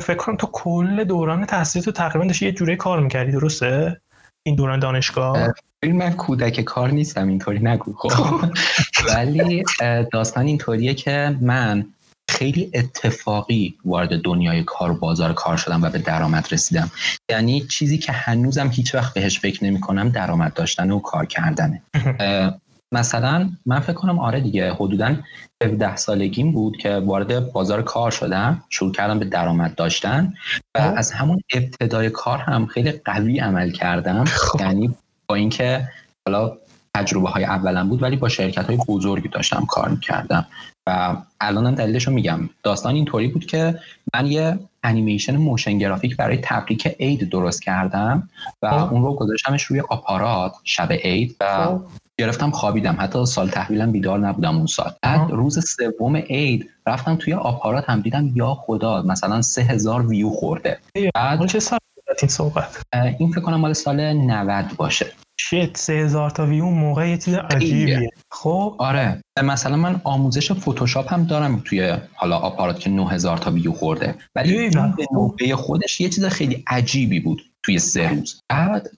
فکر کنم تو کل دوران تحصیل تو تقریبا داشتی یه جوری کار می‌کردی درسته؟ این دوران دانشگاه؟ من کودک کار نیستم اینطوری نگو. خب. ولی داستان اینطوریه که من خیلی اتفاقی وارد دنیای کار و بازار کار شدم و به درآمد رسیدم یعنی چیزی که هنوزم هیچ وقت بهش فکر نمی کنم درآمد داشتن و کار کردنه مثلا من فکر کنم آره دیگه حدودا 17 سالگیم بود که وارد بازار کار شدم شروع کردم به درآمد داشتن و خب. از همون ابتدای کار هم خیلی قوی عمل کردم خب. یعنی با اینکه حالا تجربه های اولم بود ولی با شرکت های بزرگی داشتم کار می‌کردم و الانم دلیلش رو میگم. داستان اینطوری بود که من یه انیمیشن motion graphic برای تبریک عید درست کردم و خب. اون رو گذاشتمش روی آپارات شب عید و خب. گرفتم خوابیدم. حتی سال تحویلم بیدار نبودم اون سال. بعد روز سوم عید رفتم توی آپارات هم دیدم یا خدا مثلا سه هزار ویو خورده بعد چه سال این صحبت؟ این فکر کنم مال سال 90 باشه. شیت سه هزار تا ویو موقع یه چیز عجیبیه. خب؟ آره مثلا من آموزش فتوشاپ هم دارم توی حالا آپارات که 9000 تا ویو خورده. ولی به نوبه خودش یه چیز خیلی عجیبی بود توی سه روز. بعد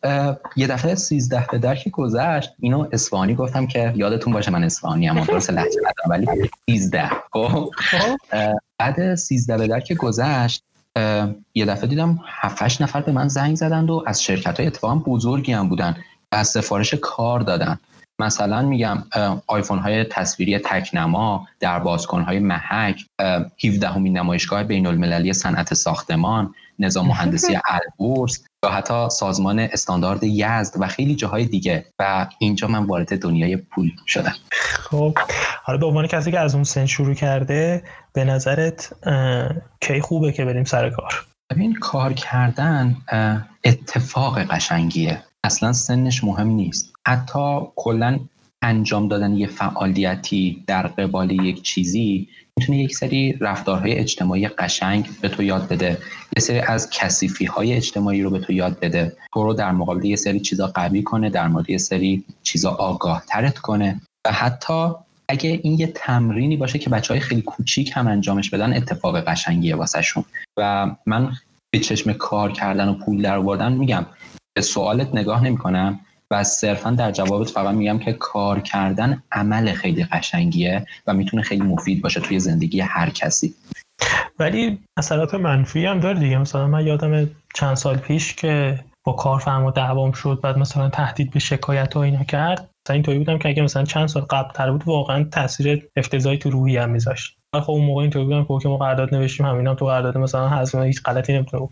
یه دفعه 13 به در که گذشت. اینو اسفانی گفتم که یادتون باشه من اسفانی ام درست لهجه ندارم ولی 13 خب, خب. بعد 13 به در که گذشت یه دفعه دیدم 7 نفر به من زنگ زدند و از شرکت های اتفاقا بزرگی هم بودن. از سفارش کار دادن. مثلا میگم آیفون های تصویری تکنما در بازکن های محک 17 همین نمایشگاه بین المللی صنعت ساختمان نظام مهندسی البرز یا حتی سازمان استاندارد یزد و خیلی جاهای دیگه. و اینجا من وارد دنیای پول شدم. خب. حالا به عنوان کسی که از اون سن شروع کرده به نظرت کی خوبه که بریم سر کار؟ ببین کار کردن اتفاق قشنگیه. اصلا سنش مهم نیست. حتی کلا انجام دادن یه فعالیتی در قبال یک چیزی می‌تونه یک سری رفتارهای اجتماعی قشنگ به تو یاد بده. یه سری از کسیفی های اجتماعی رو به تو یاد بده. تو رو در مقابل یه سری چیزا قوی کنه در مورد یه سری چیزا آگاه ترت کنه. و حتی اگه این یه تمرینی باشه که بچه های خیلی کوچیک هم انجامش بدن اتفاق قشنگیه واسه شون و من به چشم کار کردن و پول در میگم به سوالت نگاه نمی کنم و صرفا در جوابت فقط میگم که کار کردن عمل خیلی قشنگیه و می‌تونه خیلی مفید باشه توی زندگی هر کسی. ولی اثرات منفی هم داره دیگه. مثلا من یادم چند سال پیش که با کارفرما دعوام شد بعد مثلا تهدید به شکایت و اینا کرد. مثلا اینطوری بودم که اگه مثلا چند سال قبل تر بود واقعا تاثیر افتضاحی تو روحی هم میذاشت. خب اون موقع اینطوری بودم که ما قرارداد نوشتیم همینا تو قرارداد مثلا حذف هیچ غلطی نمی‌تونه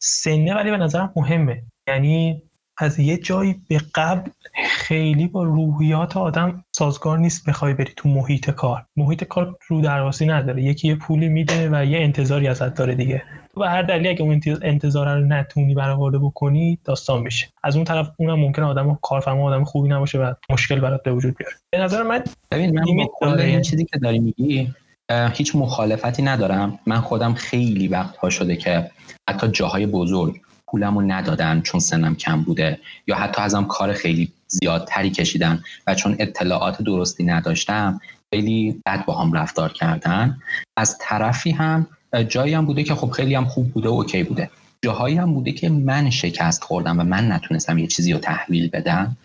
سنه ولی به نظرم مهمه. یعنی از یه جایی به قبل خیلی با روحیات آدم سازگار نیست بخوای بری تو محیط کار. محیط کار رو درواسی نداره. یکی یه پولی میده و یه انتظاری ازت داره دیگه. تو به هر دلیلی اگه اون انتظار رو نتونی برآورده بکنی داستان میشه. از اون طرف اونم ممکن آدم کارفرما آدم خوبی نباشه و مشکل برات به وجود بیاره. به نظر من ببین من این چیزی که داری میگی هیچ مخالفتی ندارم. من خودم خیلی وقت ها شده که حتی جاهای بزرگ پولمو ندادن چون سنم کم بوده یا حتی ازم کار خیلی زیادتری کشیدن و چون اطلاعات درستی نداشتم خیلی بد با هم رفتار کردن. از طرفی هم جایی هم بوده که خب خیلی هم خوب بوده و اوکی بوده. جاهایی هم بوده که من شکست خوردم و من نتونستم یه چیزی رو تحویل بدم.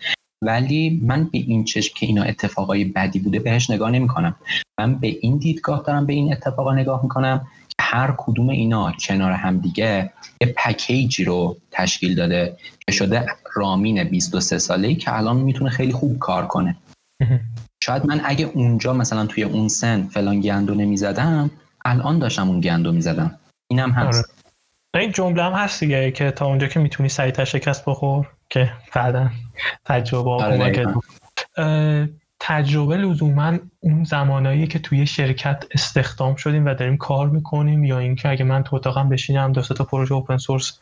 ولی من به این چشم که اینا اتفاقای بدی بوده بهش نگاه نمی کنم من به این دیدگاه دارم به این اتفاقا نگاه می‌کنم. هر کدوم اینا کنار هم دیگه یه پکیجی رو تشکیل داده که شده رامین 23 ساله ای که الان می‌تونه خیلی خوب کار کنه. شاید من اگه اونجا مثلا توی اون سن فلان گندو نمی‌زدم الان داشتم اون گندو می‌زدم. اینم هست. آره. این جمله هم هست دیگه که تا اونجا که می‌تونی سریعتر شکست بخور که بعدا تجربه آره تجربه لزوما اون زمانایی که توی شرکت استخدام شدیم و داریم کار می‌کنیم یا اینکه اگه من تو اتاقم بشینم دو تا پروژه اوپن سورس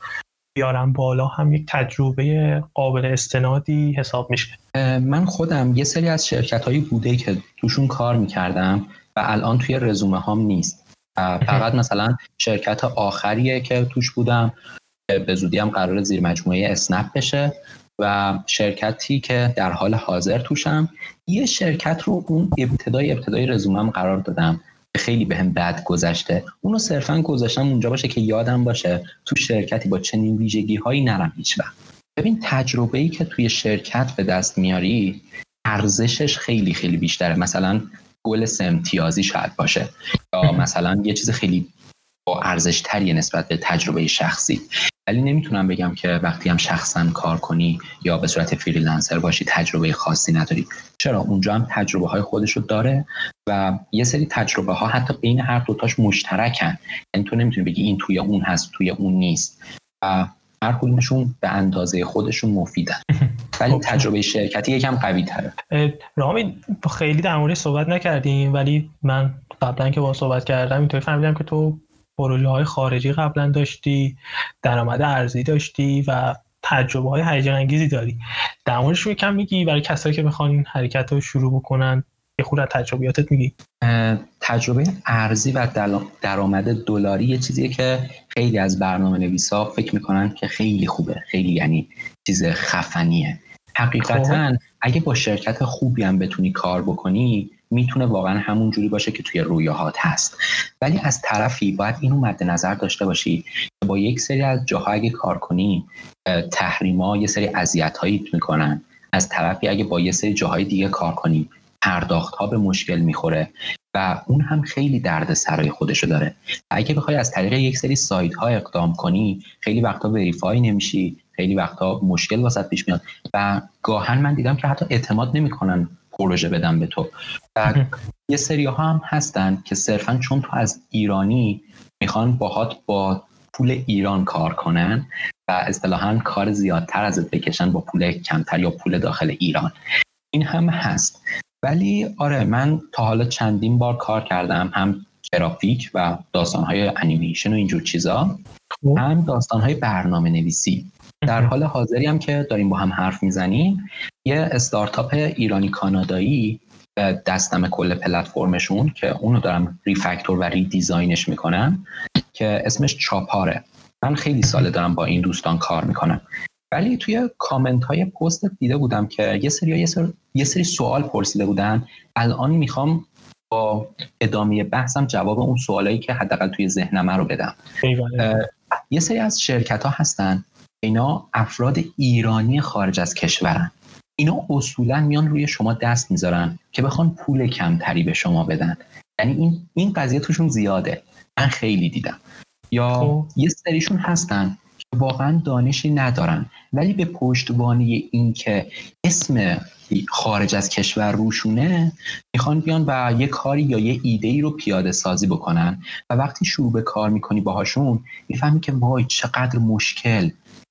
بیارم بالا هم یک تجربه قابل استنادی حساب میشه. من خودم یه سری از شرکت هایی بوده که توشون کار می‌کردم و الان توی رزومه هام نیست فقط مثلا شرکت آخریه که توش بودم به زودی هم قرار زیر مجموعه اسنپ بشه. و شرکتی که در حال حاضر توشم. یه شرکت رو اون ابتدای ابتدای رزومم قرار دادم. خیلی بهم به بد گذشته. اونو صرفا گذاشتم اونجا باشه که یادم باشه تو شرکتی با چنین ویژگی هایی نرم هیچ وقت. ببین تجربه ای که توی شرکت به دست میاری ارزشش خیلی خیلی بیشتره. مثلا گل سمتیازی شاید باشه. یا مثلا یه چیز خیلی با ارزش نسبت به تجربه شخصی. ولی نمی‌تونم بگم که وقتی هم شخصا کار کنی یا به صورت فریلنسر باشی تجربه خاصی نداری. چرا؟ اونجا هم تجربه های خودشو داره و یه سری تجربه ها حتی بین هر دوتاش مشترکن. یعنی تو نمی‌تونی بگی این توی اون هست توی اون نیست. و هر کدومشون به اندازه خودشون مفیدن. ولی خب. تجربه شرکتی یکم قوی تره رامی خیلی در مورد صحبت نکردیم ولی من قبلا که با صحبت کردم اینطوری فهمیدم که تو پروژه های خارجی قبلا داشتی درآمد ارزی داشتی و تجربه های هیجان انگیزی داری. در موردش کم میگی برای کسایی که بخوان این حرکت رو شروع بکنن یه خود از تجربیاتت میگی. تجربه ارزی و درآمد دلاری یه چیزیه که خیلی از برنامه نویسا فکر می‌کنن که خیلی خوبه. خیلی یعنی چیز خفنیه. حقیقتا خب. اگه با شرکت خوبی هم بتونی کار بکنی می‌تونه واقعا همون جوری باشه که توی رویاهات هست. ولی از طرفی باید اینو مد نظر داشته باشی که با یک سری از جاها اگه کار کنی تحریما یه سری اذیت هایی می‌کنن. از طرفی اگه با یه سری جاهای دیگه کار کنی پرداخت ها به مشکل می‌خوره و اون هم خیلی درد سرای خودشو داره. اگه بخوای از طریق یک سری سایت ها اقدام کنی خیلی وقتا وریفای نمیشی خیلی وقتا مشکل واسط پیش میاد. و گاهن من دیدم که حتی اعتماد نمی‌کنن پروژه بدم به تو. و یه سری ها هم هستن که صرفا چون تو از ایرانی می‌خوان باهات با پول ایران کار کنن و اصطلاحا کار زیادتر ازت بکشن با پول کمتر یا پول داخل ایران. این هم هست. ولی آره من تا حالا چندین بار کار کردم هم گرافیک و داستانهای انیمیشن و اینجور چیزا خب. هم داستانهای برنامه نویسی در حال حاضری هم که داریم با هم حرف می‌زنیم یه استارتاپ ایرانی کانادایی دستم کل پلتفرمشون که اونو دارم ریفکتور و ری دیزاینش می‌کنم که اسمش چاپاره. من خیلی ساله دارم با این دوستان کار می‌کنم. ولی توی کامنت های پست دیده بودم که یه سری یه سری, یه سری سوال پرسیده بودن. الان می‌خوام با ادامه بحثم جواب اون سوالایی که حداقل توی ذهنم رو بدم. یه سری از شرکت ها هستن اینا افراد ایرانی خارج از کشورن. اینا اصولا میان روی شما دست می‌ذارن که بخوان پول کمتری به شما بدن. یعنی این این قضیه توشون زیاده. من خیلی دیدم. یا خب. یه سریشون هستن که واقعا دانشی ندارن. ولی به پشتوانه این که اسم خارج از کشور روشونه می‌خوان بیان و یه کاری یا یه ایده ای رو پیاده سازی بکنن. و وقتی شروع به کار می‌کنی باهاشون می‌فهمی که وای چقدر مشکل.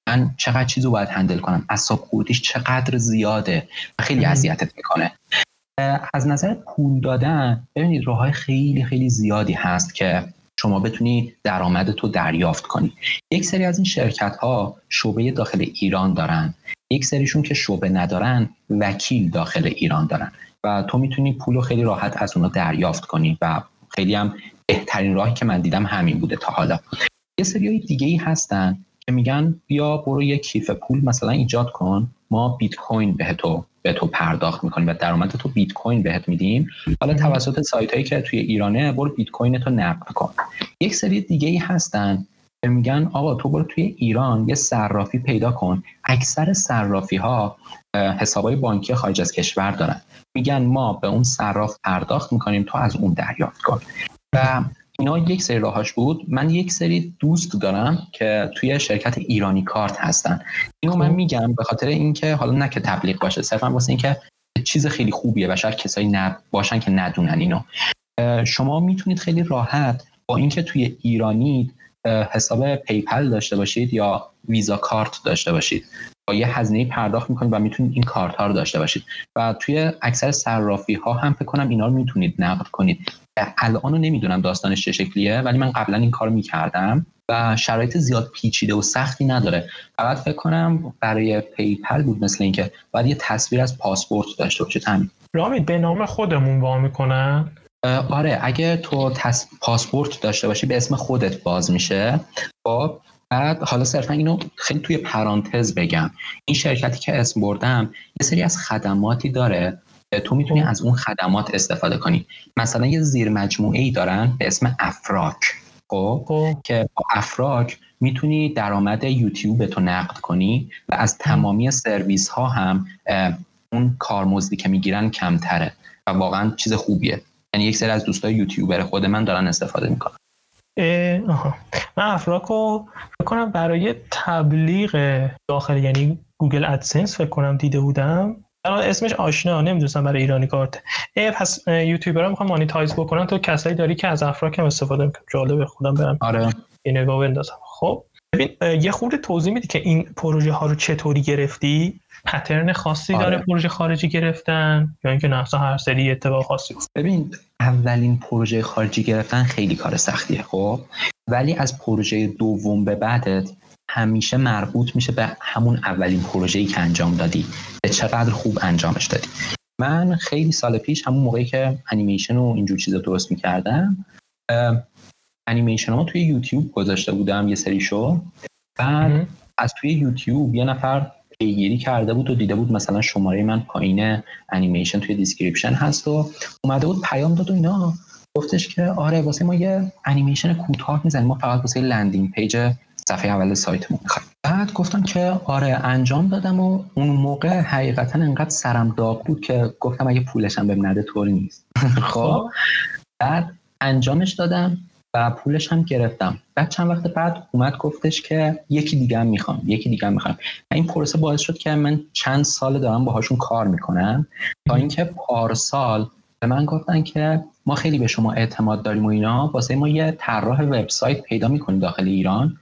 من چقدر چیزو باید هندل کنم. اصاب خوردیش چقدر زیاده و خیلی اذیتت می‌کنه. از نظر پول دادن ببینید راه خیلی خیلی زیادی هست که شما بتونی درآمد تو دریافت کنی. یک سری از این شرکت ها شعبه داخل ایران دارن. یک سریشون که شعبه ندارن وکیل داخل ایران دارن. و تو می‌تونی پول رو خیلی راحت از اونا دریافت کنی و خیلی هم بهترین راهی که من دیدم همین بوده تا حالا. یه سری های دیگه ای هستن که میگن بیا برو یه کیف پول مثلا ایجاد کن ما بیت کوین به تو به تو پرداخت می‌کنیم و درآمد تو بیت کوین بهت میدیم. حالا توسط سایت هایی که توی ایرانه برو بیت کوین تو نقد کن. یک سری دیگه ای هستن که میگن آقا تو برو توی ایران یه صرافی پیدا کن. اکثر صرافی ها حسابای بانکی خارج از کشور دارن. میگن ما به اون صراف پرداخت می‌کنیم تو از اون دریافت کن. و اینا یک سری راهاش بود. من یک سری دوست دارم که توی شرکت ایرانی کارت هستن. اینو من خب. میگم به خاطر اینکه حالا نه که تبلیغ باشه صرفا واسه اینکه چیز خیلی خوبیه و شاید کسایی نب باشن که ندونن اینو. شما می‌تونید خیلی راحت با اینکه توی ایرانی حساب PayPal داشته باشید یا ویزا کارت داشته باشید. با یه هزینه پرداخت می‌کنید و می‌تونید این کارت ها رو داشته باشید. و توی اکثر صرافی ها هم فکر کنم اینا رو می‌تونید نقد کنید. الان رو نمی‌دونم داستانش چه شکلیه ولی من قبلا این کار می‌کردم و شرایط زیاد پیچیده و سختی نداره. فقط فکر کنم برای PayPal بود مثل اینکه باید یه تصویر از پاسپورت داشته باشه. همین. رامید به نام خودمون وا می‌کنن؟ آره اگه تو پاسپورت داشته باشی به اسم خودت باز میشه. خب بعد حالا صرفا اینو خیلی توی پرانتز بگم. این شرکتی که اسم بردم یه سری از خدماتی داره. تو می‌تونی. از اون خدمات استفاده کنی. مثلا یه زیر مجموعه ای دارن به اسم افراک. خب, خب. که با افراک می‌تونی درآمد یوتیوب تو نقد کنی و از تمامی سرویس ها هم اون کارمزدی که می‌گیرن کمتره و واقعا چیز خوبیه. یعنی یک سری از دوستای یوتیوبر خود من دارن استفاده می‌کنن. آها. من افراک رو فکر کنم برای تبلیغ داخل یعنی Google AdSense فکر کنم دیده بودم. اسمش آشنا نمی‌دونستم برای ایرانی کارت. ای پس یوتیوبرها می‌خوام monetize بکنن تو کسایی داری که از افراک هم استفاده می‌کنم جالبه خودم برم. آره. این نگاه بندازم. خب ببین یه خورده توضیح میدی که این پروژه ها رو چطوری گرفتی؟ پترن خاصی داره آره. پروژه خارجی گرفتن؟ یا اینکه نه هر سری اتفاق خاصی ببین اولین پروژه خارجی گرفتن خیلی کار سختیه خب؟ ولی از پروژه دوم به بعدت همیشه مربوط میشه به همون اولین پروژه‌ای که انجام دادی. به چقدر خوب انجامش دادی. من خیلی سال پیش همون موقعی که انیمیشن و اینجور چیزا درست می‌کردم انیمیشن ها توی یوتیوب گذاشته بودم یه سری شو. بعد از توی یوتیوب یه نفر پیگیری کرده بود و دیده بود مثلا شماره من پایین انیمیشن توی description هست و اومده بود پیام داد و اینا. گفتش که آره واسه ما یه انیمیشن کوتاه می‌زنیم. ما فقط واسه landing page صفحه اول سایتمون می‌خوایم بعد گفتم که آره انجام دادم و اون موقع حقیقتا انقدر سرم داغ بود که گفتم اگه پولشم بهم نده طوری نیست. خب بعد انجامش دادم و پولش هم گرفتم. بعد چند وقت بعد اومد گفتش که یکی دیگه هم می‌خوام یکی دیگه هم می‌خوام. این پروسه باعث شد که من چند سال دارم باهاشون کار می‌کنم. تا اینکه پارسال به من گفتن که ما خیلی به شما اعتماد داریم و اینا. واسه ما یه طراح وبسایت پیدا می‌کنیم داخل ایران.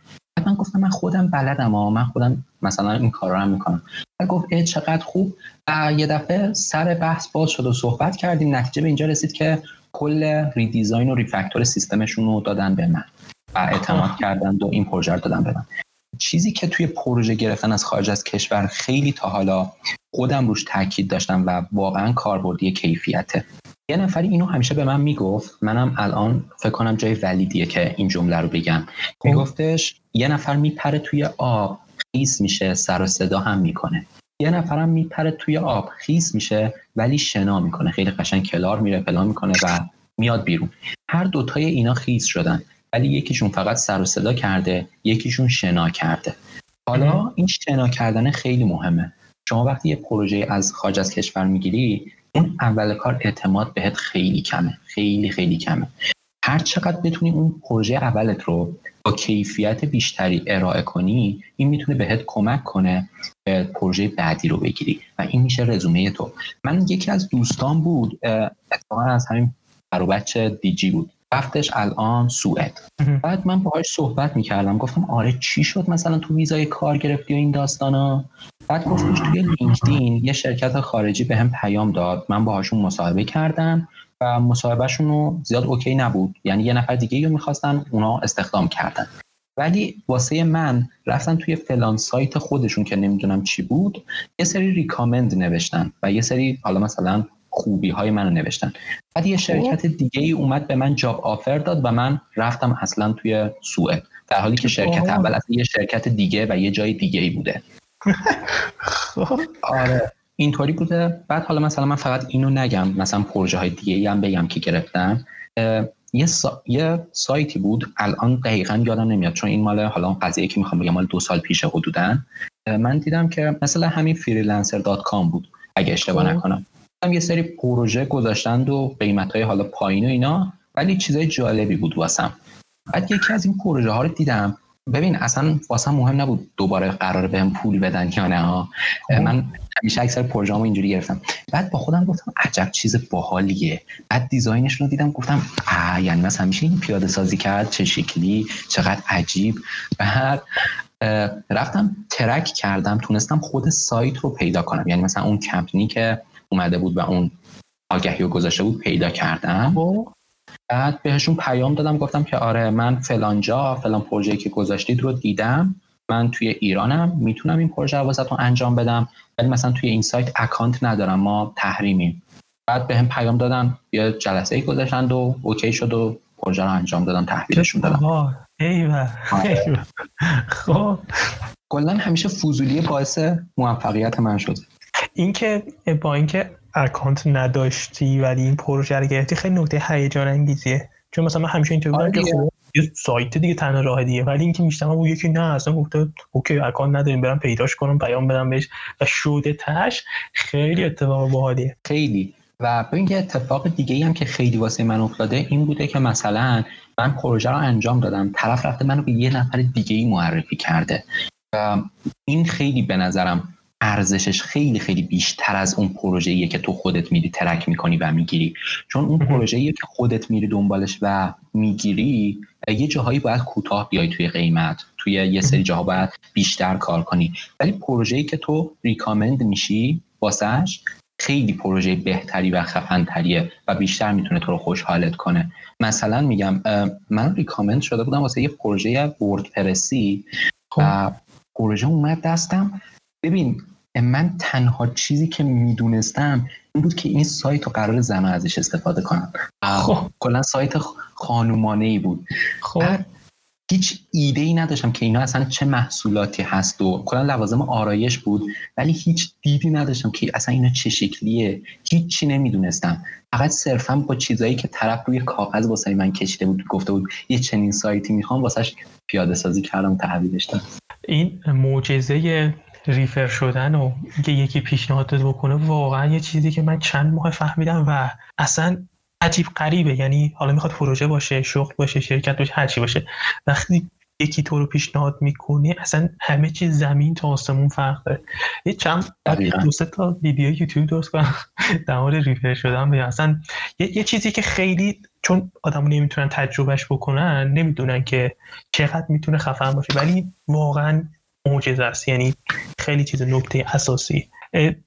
من گفتم من خودم بلدم و من خودم مثلا این کار رو هم می‌کنم. و گفت ای چقدر خوب. و یه دفعه سر بحث باز شد و صحبت کردیم. نتیجه به اینجا رسید که کل ریدیزاین و ریفکتور سیستمشون رو دادن به من و اعتماد کردند و این پروژه رو دادن به من. چیزی که توی پروژه گرفتن از خارج از کشور خیلی تا حالا خودم روش تاکید داشتم و واقعا کاربردی کیفیته یه نفری اینو همیشه به من می‌گفت. منم الان فکر کنم جای ولیدیه که این جمله رو بگم. خب. میگفتش یه نفر میپره توی آب خیس میشه سر و صدا هم می‌کنه. یه نفرم میپره توی آب خیس میشه ولی شنا می‌کنه. خیلی قشنگ کلار میره پلا می‌کنه و میاد بیرون. هر دوتای اینا خیس شدن ولی یکیشون فقط سر و صدا کرده یکیشون شنا کرده. حالا این شنا کردن خیلی مهمه. شما وقتی یه پروژه از خارج از کشور می‌گیری اون اول کار اعتماد بهت خیلی کمه خیلی خیلی کمه. هر چقدر بتونی اون پروژه اولت رو با کیفیت بیشتری ارائه کنی این می‌تونه بهت کمک کنه به پروژه بعدی رو بگیری. و این میشه رزومه تو. من یکی از دوستان بود اتفاقا از همین برو بچه دیجی بود. رفتش الان سوئد. بعد من باهاش صحبت می‌کردم. گفتم آره چی شد مثلا تو ویزای کار گرفتی و این داستانا؟ بعد گفتش توی لینکدین یه شرکت خارجی به هم پیام داد. من باهاشون مصاحبه کردم و مصاحبهشون رو زیاد اوکی نبود. یعنی یه نفر دیگه رو می‌خواستن اونا استخدام کردن. ولی واسه من رفتن توی فلان سایت خودشون که نمی‌دونم چی بود یه سری ریکامند نوشتن و یه سری حالا مثلا خوبی های منو نوشتن. بعد یه شرکت خب. دیگه ای اومد به من جاب آفر داد و من رفتم اصلا توی سوئد. در حالی که شرکت اول از یه شرکت دیگه و یه جای دیگه ای بوده. خب. آره. اینطوری بوده. بعد حالا مثلا من فقط اینو نگم. مثلا پروژه های دیگه هم بگم که گرفتم. یه, سا... یه سایتی بود. الان دقیقا یادم نمیاد. چون این مال حالا قضیه که می‌خوام بگم مال دو سال پیش حدودا. من دیدم که مثلا همین freelancer dot com بود. اگه اشتباه خب. نکنم. هم یه سری پروژه گذاشتند و قیمت های حالا پایین و اینا. ولی چیزای جالبی بود واسم. بعد یکی از این پروژه ها رو دیدم. ببین اصلا واسم مهم نبود دوباره قراره بهم پول بدن یا نه خب. من همیشه اکثر پروژه‌امو اینجوری گرفتم. بعد با خودم گفتم عجب چیز باحالیه. بعد دیزاینش رو دیدم گفتم آ یعنی مثلا همیشه این پیاده سازی کرد؟ چه شکلی؟ چقدر عجیب؟ بعد رفتم ترک کردم تونستم خود سایت رو پیدا کنم. یعنی مثلا اون کمپنی که اومده بود و اون آگهی رو گذاشته بود پیدا کردم. خب. بعد بهشون پیام دادم گفتم که آره من فلان جا فلان پروژه که گذاشتید رو دیدم. من توی ایرانم می‌تونم این پروژه رو واسهتون انجام بدم. ولی مثلا توی این سایت account ندارم ما تحریمیم. بعد به هم پیام دادن یه جلسه ای گذاشتند و OK شد و پروژه رو انجام دادم تحویلشون دادم. آره. خب. کلا همیشه فضولی باعث موفقیت من شد. اینکه با اینکه account نداشتی ولی این پروژه رو گرفتی خیلی نکته هیجان انگیزیه. چون مثلا من همیشه اینطوری بودم که خب یه سایت دیگه تنها راه دیگه. ولی اینکه میشتم اون یکی نه اصلا گفته OK account نداریم برم پیداش کنم پیام بدم بهش. و شده تش خیلی اتفاق باحالیه. خیلی. و ببین یه اتفاق دیگه ای هم که خیلی واسه من افتاده این بوده که مثلا من پروژه رو انجام دادم طرف رفته منو به یه نفر دیگه ای معرفی کرده. و این خیلی به نظرم ارزشش خیلی خیلی بیشتر از اون پروژه‌ایه که تو خودت میری ترک می‌کنی و می‌گیری. چون اون پروژه‌ایه که خودت میری دنبالش و می‌گیری یه جاهایی باید کوتاه بیای توی قیمت. توی یه سری جاها باید بیشتر کار کنی. ولی پروژه‌ای که تو ریکامند میشی واسش خیلی پروژه بهتری و خفنتریه و بیشتر می‌تونه تو رو خوشحالت کنه. مثلا میگم من ریکامند شده بودم واسه یه پروژه وردپرسی و خب. پروژه اومد دستم. ببین من تنها چیزی که می‌دونستم این بود که این سایت رو قرار زن ازش استفاده کنم. خب. کلا سایت خانومانه ای بود. خب. هیچ ایده ای نداشتم که اینا اصلا چه محصولاتی هست و کلا لوازم آرایش بود ولی هیچ دیدی نداشتم که اصلا اینا چه شکلیه. هیچی نمی‌دونستم. فقط صرفا با چیزایی که طرف روی کاغذ واسه من کشیده بود گفته بود یه چنین سایتی می‌خوام واسهش پیاده سازی کردم تحویلش دادم. این معجزه ریفر شدن و که یکی پیشنهاد داده بکنه واقعا یه چیزی که من چند ماه فهمیدم و اصلا عجیب غریبه. یعنی حالا می‌خواد پروژه باشه شغل باشه شرکت باشه هرچی باشه. وقتی یکی تو رو پیشنهاد می‌کنه اصلا همه چیز زمین تا آسمون فرق داره. یه چند دو سه تا ویدیو یوتیوب درست کنم در مورد ریفر شدن اصلا یه،, یه چیزی که خیلی چون آدمو نمی‌تونن تجربهش بکنن نمی‌دونن که چقدر می‌تونه خفن باشه. ولی واقعا معجزه است. یعنی خیلی چیز نکته اساسی.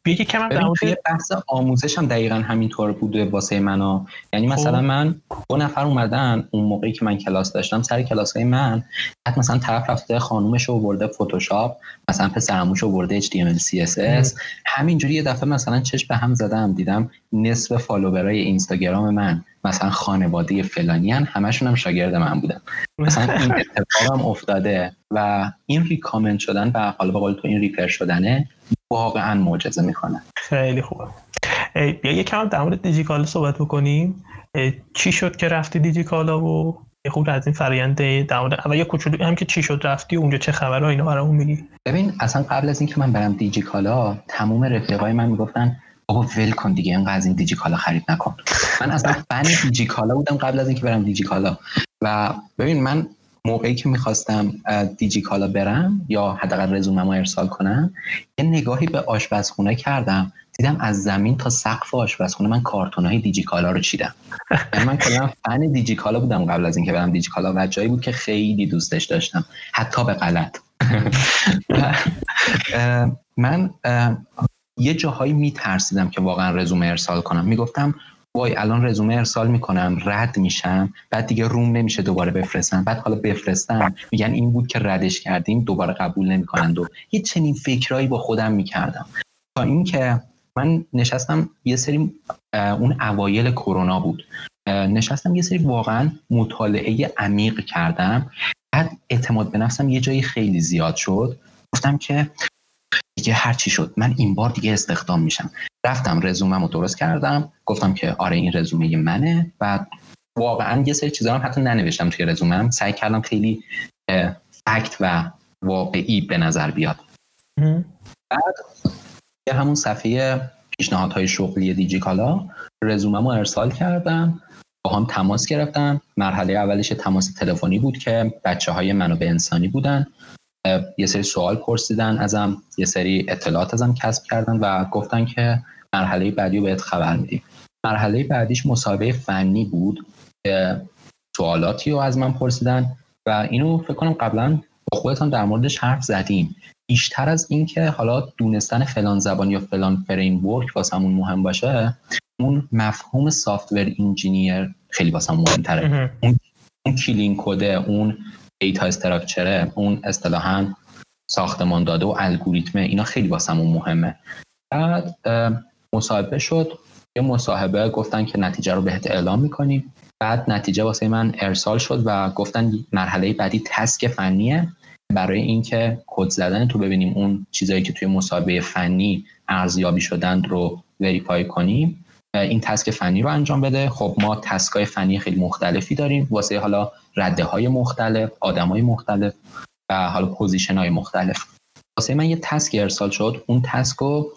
یکی کم توی بحث آموزش هم دقیقا همینطور بوده واسه منا یعنی مثلا خب. من دو نفر اومدن اون موقعی که من کلاس داشتم سر کلاس های من حتی مثلا طرف رفته خانومش رو برده فتوشاپ مثلا پسرعموش رو برده HTML CSS همینجوری یه دفعه مثلا چشم به هم زدم دیدم نصف follower ای اینستاگرام من مثلا خانواده فلانی هن همشون هم شاگرد من بودن. مثلا این اتفاق هم افتاده و این recommend شدن و حالا به قول تو این refer شدنه واقعا معجزه می‌کنه. خیلی خوبه. بیا یکم در مورد دیجیکالا صحبت بکنیم. چی شد که رفتی دیجیکالا و یه خود از این فرآیند در مورد اول یه کوچولو هم که چی شد رفتی اونجا چه خبره اینا برامون میگی؟ ببین اصلا قبل از اینکه من برم دیجیکالا تموم رفیقای من می‌گفتن بابا ول کن دیگه اینقدر از این دیجیکالا خرید نکن. من اصلا فن دیجیکالا بودم قبل از اینکه برم دیجیکالا. و ببین من موقعی که می‌خواستم دیجیکالا برم یا حداقل رزومه ارسال کنم یه نگاهی به آشپزخونه کردم. دیدم از زمین تا سقف آشپزخونه من کارتون های دیجیکالا رو چیدم. یعنی من کلا فن دیجیکالا بودم قبل از اینکه برم دیجیکالا و جایی بود که خیلی دوستش داشتم. حتی به غلط. من یه جاهایی میترسیدم که واقعا رزومه ارسال کنم. می‌گفتم وای الان رزومه ارسال می‌کنم رد میشم بعد دیگه روم نمیشه دوباره بفرستم. بعد حالا بفرستم میگن این بود که ردش کردیم دوباره قبول نمی‌کنند و یه چنین فکرایی با خودم می‌کردم. تا اینکه من نشستم یه سری اون اوایل کرونا بود. نشستم یه سری واقعا مطالعه عمیق کردم. بعد اعتماد به نفسم یه جایی خیلی زیاد شد. گفتم که دیگه هر چی شد من این بار دیگه استخدام میشم. رفتم رزومه رو درست کردم. گفتم که آره این رزومه منه. و واقعا یه سری چیزا هم حتی ننوشتم توی رزومم سعی کردم خیلی فکت و واقعی به نظر بیاد. بعد یه همون صفحه پیشنهادهای شغلی دیجیکالا رزومه رو ارسال کردم. با هم تماس گرفتم. مرحله اولش تماس تلفنی بود که بچه های منابع انسانی بودن. یه سری سوال پرسیدن ازم یه سری اطلاعات ازم کسب کردن و گفتن که مرحله بعدی رو بهت خبر میدیم مرحله بعدیش مصاحبه فنی بود. که سوالاتی رو از من پرسیدن و اینو فکر کنم قبلا با خودتان در موردش حرف زدیم. بیشتر از اینکه حالا دونستن فلان زبان یا فلان framework واسمون مهم باشه اون مفهوم software engineer خیلی واسمون مهمتره. اون اون clean code ه اون data structure ه اون اصطلاحا ساختمان داده و الگوریتمه اینا خیلی واسمون مهمه. بعد مصاحبه شد. یه مصاحبه گفتن که نتیجه رو بهت اعلام می‌کنیم. بعد نتیجه واسه من ارسال شد و گفتن مرحله بعدی task فنیه. برای اینکه کد زدن تو ببینیم اون چیزایی که توی مصاحبه فنی ارزیابی شدند رو verify کنیم. این task فنی رو انجام بده. خب ما task ای فنی خیلی مختلفی داریم. واسه حالا رده های مختلف آدم های مختلف و حالا position های مختلف. واسه من یه task ارسال شد. اون task رو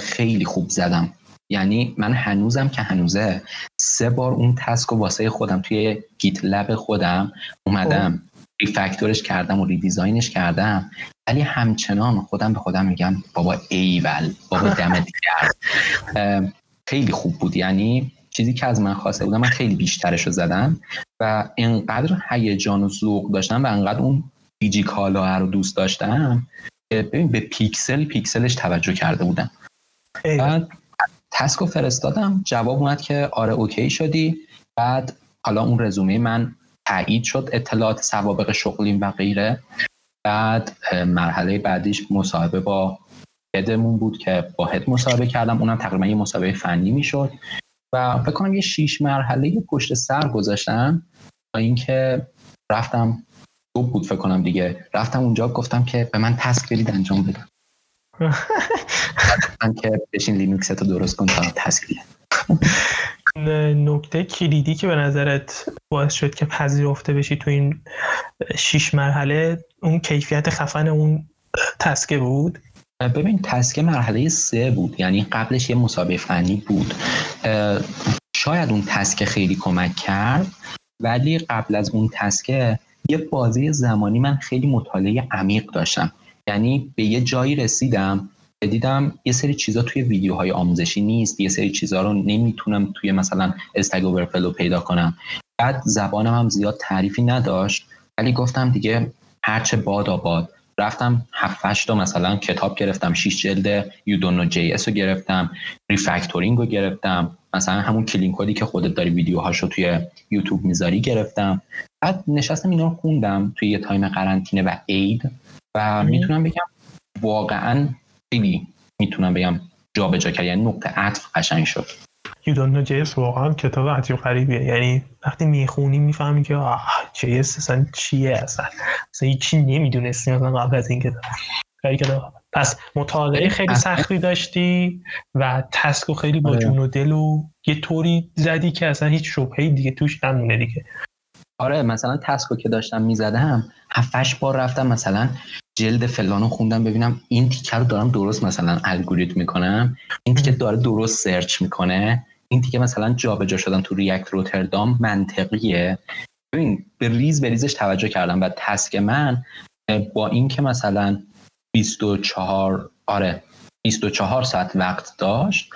خیلی خوب زدم. یعنی من هنوزم که هنوزه سه بار اون task رو واسه خودم توی GitLab خودم اومدم. refactor ش کردم و redesign ش کردم. ولی همچنان خودم به خودم میگم بابا ایول بابا دمت گرم خیلی خوب بود. یعنی چیزی که از من خواسته بودم من خیلی بیشترش رو زدم و انقدر هیجان و ذوق داشتم و انقدر اون دیجیکالا رو دوست داشتم ببین به پیکسل پیکسلش توجه کرده بودم. بعد task رو فرستادم. جواب اومد که آره OK شدی. بعد حالا اون رزومه من تایید شد اطلاعات سوابق شغلیم و غیره. بعد مرحله بعدیش مصاحبه با head مون بود که با head مصاحبه کردم. اونم تقریبا یه مصاحبه فنی می‌شد. و فکر کنم یه شیش مرحله پشت سر گذاشتم تا اینکه رفتم. دو بود فکر کنم دیگه. رفتم اونجا گفتم که به من task بدید انجام بدم. که بشین لینوکس تو درست کن تا task نکته کلیدی که به نظرت باعث شد که پذیرفته بشی تو این شیش مرحله اون کیفیت خفن اون task ه بود؟ ببین task ه مرحله سه بود یعنی قبلش یه مسابقه فنی بود. شاید اون تسکه خیلی کمک کرد ولی قبل از اون تسکه یه بازی زمانی من خیلی مطالعه عمیق داشتم. یعنی به یه جایی رسیدم دیدم یه سری چیزا توی ویدیوهای آموزشی نیست یه سری چیزا رو نمی‌تونم توی مثلا استگ اوورفلو پیدا کنم. بعد زبانم هم زیاد تعریفی نداشت ولی گفتم دیگه هرچه باد آباد رفتم 7 تا مثلا کتاب گرفتم 6 جلد یودونو جی اس رو گرفتم refactoring رو گرفتم مثلا همون clean code ی که خودت داری ویدیوهاشو توی یوتیوب می‌ذاری گرفتم. بعد نشستم اینا رو خوندم توی یه time قرنطینه و عید. و می‌تونم بگم واقعا خیلی می‌تونم بگم جابجا کرد. یعنی نقطه عطف قشنگ شد. You don't know JS واقعا کتاب عجیب غریبیه. یعنی وقتی می‌خونی می‌فهمی که آه JS اصلا چیه اصلا؟ اصلا هیچی نمی‌دونستی مثلا قبل از این کتاب. پس مطالعه خیلی سختی داشتی و task خیلی با آره. جون و دل و یه طوری زدی که اصلا هیچ شبهه‌ای دیگه توش نمونه دیگه. آره مثلا task و که داشتم می‌زدم هفتش بار رفتم مثلا جلد فلانو خوندم ببینم این تیکه رو دارم درست مثلا الگوریتم می‌کنم این تیکه داره درست search می‌کنه این تیکه مثلا جابجا شدن تو React Router DOM منطقیه. ببین به ریز به ریزش توجه کردم و task من با اینکه مثلا 24 آره 24 ساعت وقت داشت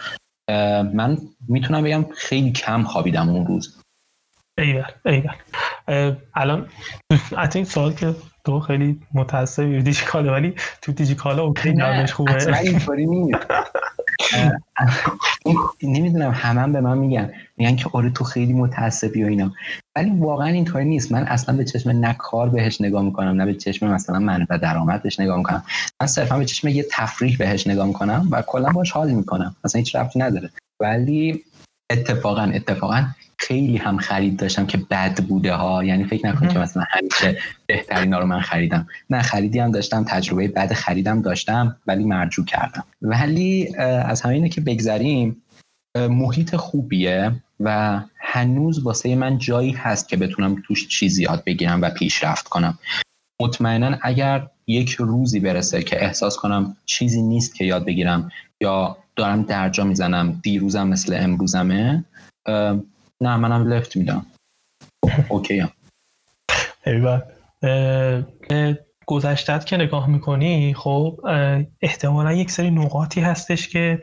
من می‌تونم بگم خیلی کم خوابیدم اون روز. ایول ایول. الان این سوال که تو خیلی متاسفی دیجیکاله ولی تو دیجیکالا اوکی نرمش خوبه. اینطوری نیست. نمی‌دونم همه به من میگن. میگن که آره تو خیلی متاسفی و اینا. ولی واقعا اینطوری نیست. من اصلا به چشم نه کار بهش نگاه می‌کنم نه به چشم مثلا منفعت درآمد بهش نگاه می‌کنم. من صرفا به چشم یه تفریح بهش نگاه می‌کنم و کلا باش حال می‌کنم. اصلا هیچ ربطی نداره. ولی اتفاقا اتفاقا خیلی هم خرید داشتم که بد بوده ها. یعنی فکر نکن که مثلا همیشه بهترین رو من خریدم. نه خریدی هم داشتم تجربه بد خریدم داشتم ولی مرجو کردم. ولی از همینه که بگذریم محیط خوبیه و هنوز واسه من جایی هست که بتونم توش چیزی یاد بگیرم و پیشرفت کنم. مطمئنا اگر یک روزی برسه که احساس کنم چیزی نیست که یاد بگیرم یا دارم درجا می‌زنم دیروزم مثل امروزمه نه منم لفت میدم. اوکی هم گذشتت که نگاه می‌کنی خب احتمالا یک سری نقاطی هستش که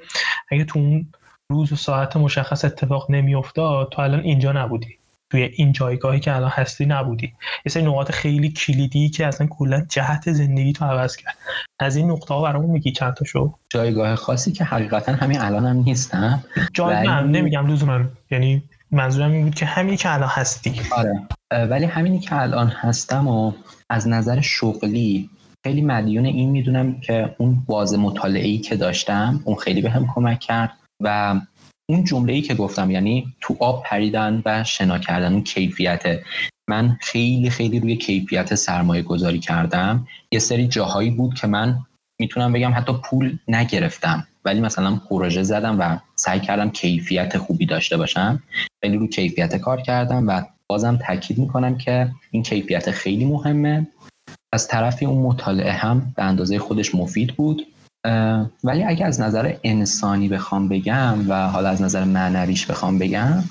اگه تو اون روز و ساعت مشخص اتفاق نمیافتاد تو الان اینجا نبودی. توی این جایگاهی که الان هستی نبودی. یه سری نقاط خیلی کلیدی که اصلا کلا جهت زندگی تو عوض کرد. از این نقطه ها برامون میگی چند تا شو؟ جایگاه خاصی که حقیقتا همین الان هم نیستم جای من نمیگم لزوما. یعنی منظورم این بود که همینی که الان هستی. آره. ولی همینی که الان هستم و از نظر شغلی خیلی مدیون این می‌دونم که اون باز مطالعه ای که داشتم اون خیلی هم کمک کرد و اون جمله ای که گفتم یعنی تو آب پریدن و شنا کردن اون کیفیت. من خیلی خیلی روی کیفیت سرمایه گذاری کردم. یه سری جاهایی بود که من می‌تونم بگم حتی پول نگرفتم ولی مثلا پروژه زدم و سعی کردم کیفیت خوبی داشته باشم. ولی رو کیفیت کار کردم و بازم تاکید می‌کنم که این کیفیت خیلی مهمه. از طرفی اون مطالعه هم به اندازه خودش مفید بود. ولی اگر از نظر انسانی بخوام بگم و حالا از نظر معنویش بخوام بگم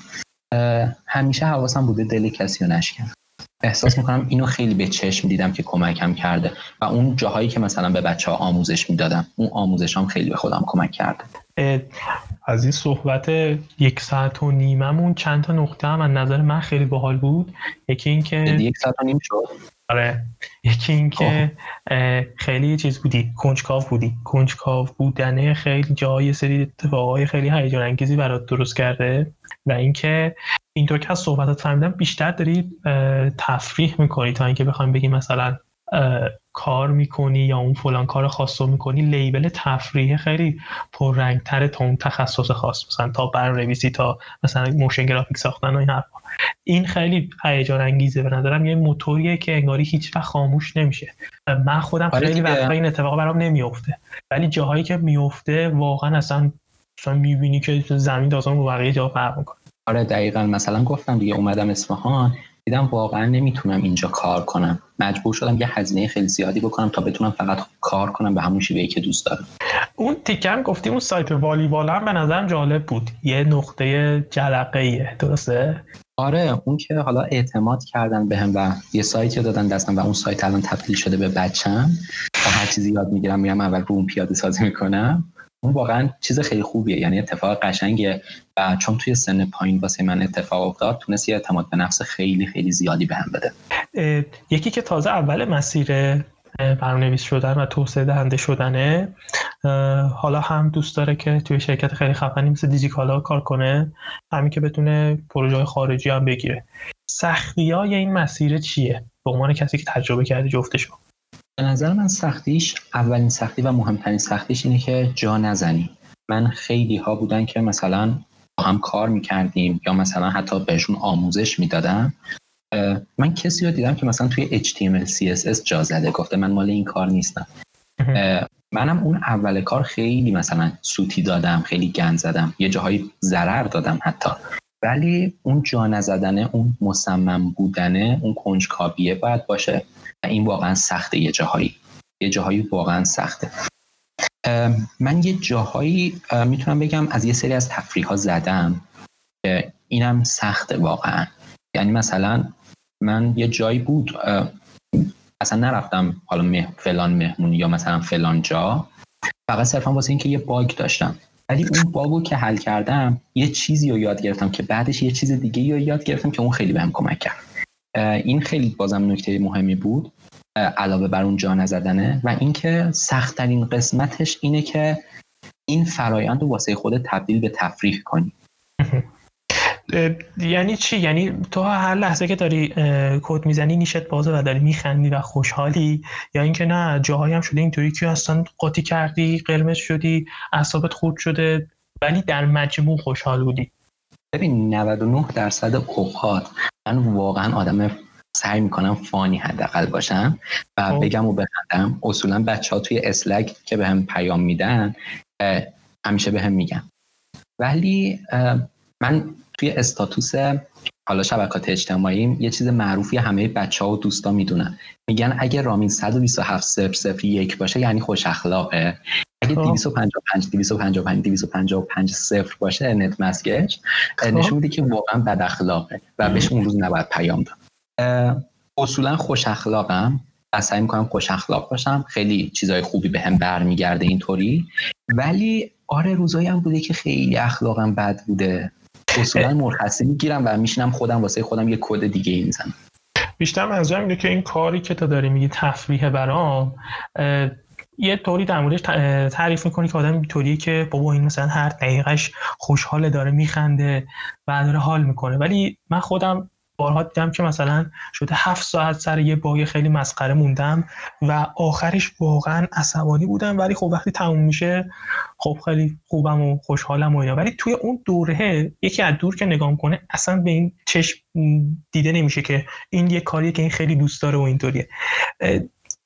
همیشه حواسم بوده دل کسی رو نشکنم احساس می‌کنم اینو خیلی به چشم دیدم که کمکم کرده و اون جاهایی که مثلا به بچه ها آموزش می‌دادم اون آموزش هم خیلی به خودم کمک کرده. از این صحبت یک ساعت و نیممون چند تا نقطه هم از نظر من خیلی باحال بود. یکی این که یک ساعت و نیم شد. آره. یکی این که خب. خیلی چیز بودی کنجکاو بودی. کنجکاو بودنه خیلی جای سری اتفاقای خیلی هیجان انگیزی برات درست کرده. و اینکه اینطور که از صحبتات فهمیدم بیشتر داری تفریح می‌کنی تا اینکه بخوایم بگیم مثلا کار می‌کنی یا اون فلان کار خاص رو می‌کنی لیبل تفریح خیلی پررنگتره تا اون تخصص خاص مثلا تا برنویسی تا مثلا موشن گرافیک ساختن و این حرفا. این خیلی هیجان انگیزه به نظرم یه موتوریه که انگاری هیچ وقت خاموش نمیشه. من خودم آره خیلی وقتا این اتفاق برام نمیفته ولی جاهایی که میفته واقعا اصلا مثلا می‌بینی که زمین داستان با بقیه جا فرق می‌کنه. آره دقیقا. مثلا گفتم دیگه اومدم اصفهان. دیدم واقعا نمی‌تونم اینجا کار کنم. مجبور شدم یه هزینه خیلی زیادی بکنم تا بتونم فقط کار کنم به همون شیوهی که دوست دارم. اون تیکم گفتی اون سایت والیبال هم به نظرم جالب بود. یه نقطه جلقه ایه درسته؟ آره اون که حالا اعتماد کردن بهم به و یه سایتی دادن دستم و اون سایت الان تبدیل شده به بچم. و هر چیزی یاد می‌گیرم میرم اول رو اون پیاده سازی می‌کنم. اون واقعا چیز خیلی خوبیه. یعنی اتفاق قشنگه و چون توی سن پایین واسه من اتفاق افتاد تونست یه اعتماد به نفس خیلی خیلی زیادی بهم هم بده. یکی که تازه اول مسیر برنامه‌نویس شدن و توسعه دهنده شدنه حالا هم دوست داره که توی شرکت خیلی خفنی مثل دیجیکالا کار کنه. همین که بتونه پروژه خارجی هم بگیره. سختی های این مسیر چیه؟ به عنوان کسی که تجربه کرده جفتشو. به نظر من سختیش اولین سختی و مهمترین سختیش اینه که جا نزنی. من خیلی ها بودن که مثلا با هم کار می‌کردیم یا مثلا حتی بهشون آموزش می‌دادم من کسی رو دیدم که مثلا توی HTML CSS جا زده گفته من مال این کار نیستم. منم اون اول کار خیلی مثلا سوتی دادم خیلی گند زدم یه جاهایی ضرر دادم حتی. ولی اون جا نزدنه اون مصمم بودنه اون کنجکاویه باید باشه. این واقعا سخته یه جاهایی. یه جاهایی واقعا سخته. من یه جاهایی می‌تونم بگم از یه سری از تفریح ها زدم که اینم سخته واقعا. یعنی مثلا من یه جایی بود اصلا نرفتم حالا مه فلان مهمونی یا مثلا فلان جا. فقط صرفا واسه اینکه یه باگ داشتم. ولی اون باگو که حل کردم یه چیزی رو یاد گرفتم که بعدش یه چیز دیگه رو یاد گرفتم که اون خیلی بهم کمک کرد. این خیلی بازم نکته مهمی بود علاوه بر اون جا نزدنه و اینکه سختترین قسمتش اینه که این فرایند رو واسه خودت تبدیل به تفریح کنی. یعنی چی؟ یعنی تو هر لحظه که داری کد می‌زنی نیشت بازه و داری میخندی و خوشحالی یا اینکه نه جاهایی هم شده اینطوری که اصلا قاطی کردی قرمز شدی اعصابت خورد شده ولی در مجموع خوشحال بودی. ببین 99 درصد اوقات من واقعا آدم سعی می‌کنم فانی حداقل باشم و خب. بگم و بخندم. اصولا بچه ها توی اسلک که به هم پیام میدن همیشه به هم میگم ولی من توی استاتوس حالا شبکات اجتماعی یه چیز معروفی همه بچه ها و دوستا می‌دونن. میگن اگه رامین 127 صفر صفر یک باشه یعنی خوش اخلاقه. اگه 255 255 255 صفر باشه نت مسکش خب. نشون میده که واقعا بد اخلاقه و بهش اون روز نباید پیام داد. اصولا خوش اخلاقم. و سعی می‌کنم خوش اخلاق باشم. خیلی چیزای خوبی به هم برمیگرده اینطوری. ولی آره روزایی هم بوده که خیلی اخلاقم بد بوده. اصولا مرخصی می‌گیرم و میشینم خودم واسه خودم یه کد دیگه ای می‌زنم. بیشتر منظورم اینه که این کاری که تو داری میگی تفریح برام یه طوری در موردش تعریف می‌کنی که آدم طوریه که بابا این مثلا هر دقیقش خوشحال داره میخنده و داره حال می‌کنه. ولی من خودم بارها دیدم که مثلا شده هفت ساعت سر یه باگ خیلی مسخره موندم و آخرش واقعا عصبانی بودم. ولی خب وقتی تموم میشه خب خیلی خوبم و خوشحالم و اینا. ولی توی اون دوره یکی از دور که نگاه کنه اصلا به این چشم دیده نمیشه که این یه کاریه که این خیلی دوست داره و اینطوریه.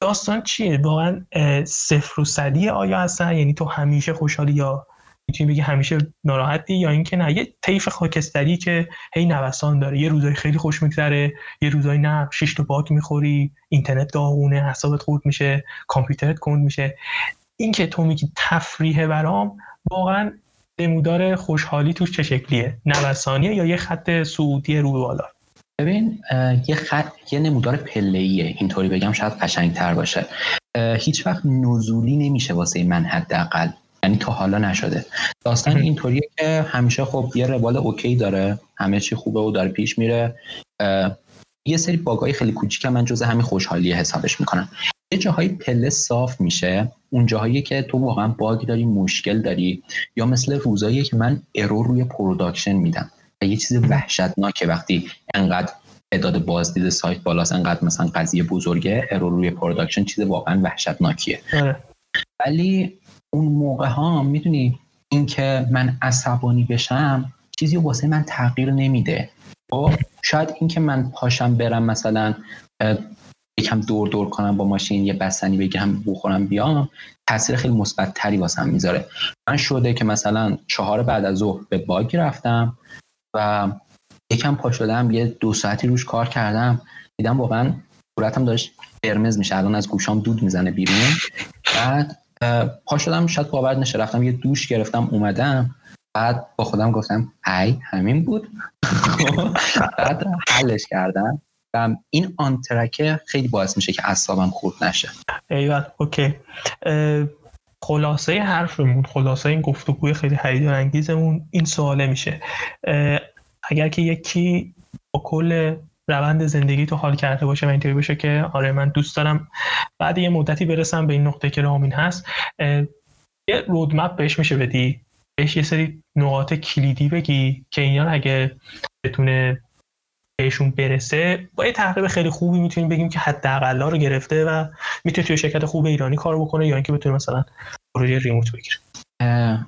داستان چیه؟ واقعا صفر و صدی آیا هستن؟ یعنی تو همیشه خوشحالی یا می‌تونی بگی همیشه ناراحتی یا اینکه نه؟ یه طیف خاکستری که هی نوسان داره. یه روزای خیلی خوش میگذره یه روزای نه شش تا باک می‌خوری اینترنت داغونه حسابت خورد میشه کامپیوترت کند میشه. این که تو میگی تفریح برام واقعا نمودار خوشحالی توش چه شکلیه؟ نوسانیه یا یه خط سعودی رو بالا؟ ببین یه خط یه نمودار پله اینطوری بگم شاید قشنگتر باشه. هیچ وقت نزولی نمیشه واسه من حداقل. یعنی تا حالا نشده. داستان اینطوریه که همیشه خب یه روال okay داره. همه چی خوبه و داره پیش میره. یه سری bug ای خیلی کوچیک من جز همین خوشحالی حسابش می‌کنم. یه جاهای پله صاف میشه. اون جاهایی که تو واقعا bug داری مشکل داری یا مثل روزایی که من error روی production میدم. و یه چیز وحشتناکه وقتی انقدر تعداد بازدید سایت بالاست انقدر مثلا قضیه بزرگه error روی production چیز واقعا وحشتناکیه. آره. ولی اون موقع ها می‌دونی اینکه من عصبانی بشم چیزی واسه من تغییر نمیده. خب شاید اینکه من پاشم برم مثلا یکم دور دور کنم با ماشین یه بستنی بگیرم بخورم بیام تاثیر خیلی مثبت تری واسم می‌ذاره. من شده که مثلا چهار بعد از ظهر به باگ رفتم. و یکم پا شدم یه دو ساعتی روش کار کردم. دیدم واقعا صورتم داشت قرمز میشه الان از گوشام دود می‌زنه بیرون. بعد پا شدم شاید باور نشه رفتم یه دوش گرفتم اومدم. بعد با خودم گفتم ای همین بود. بعد حلش کردم. و این آنترکه خیلی باعث میشه که اعصابم خورد نشه. ایوان اوکی. خلاصه حرفمون خلاصه این گفتگوی خیلی هیجان انگیزمون این سواله میشه. اگر که یکی با کل روند زندگی تو حال کرده باشه و اینطوری باشه که آره من دوست دارم بعد یه مدتی برسم به این نقطه که رامین هست یه رودمپ بهش میشه بدی. بهش یه سری نقاط کلیدی بگی که اینا اگه بتونه بهشون برسه با یه تحقیق خیلی خوبی می‌تونیم بگیم که حداقل رو گرفته و می‌تونه توی شرکت خوب ایرانی کار بکنه یا اینکه بتونه مثلا پروژه remote بگیره.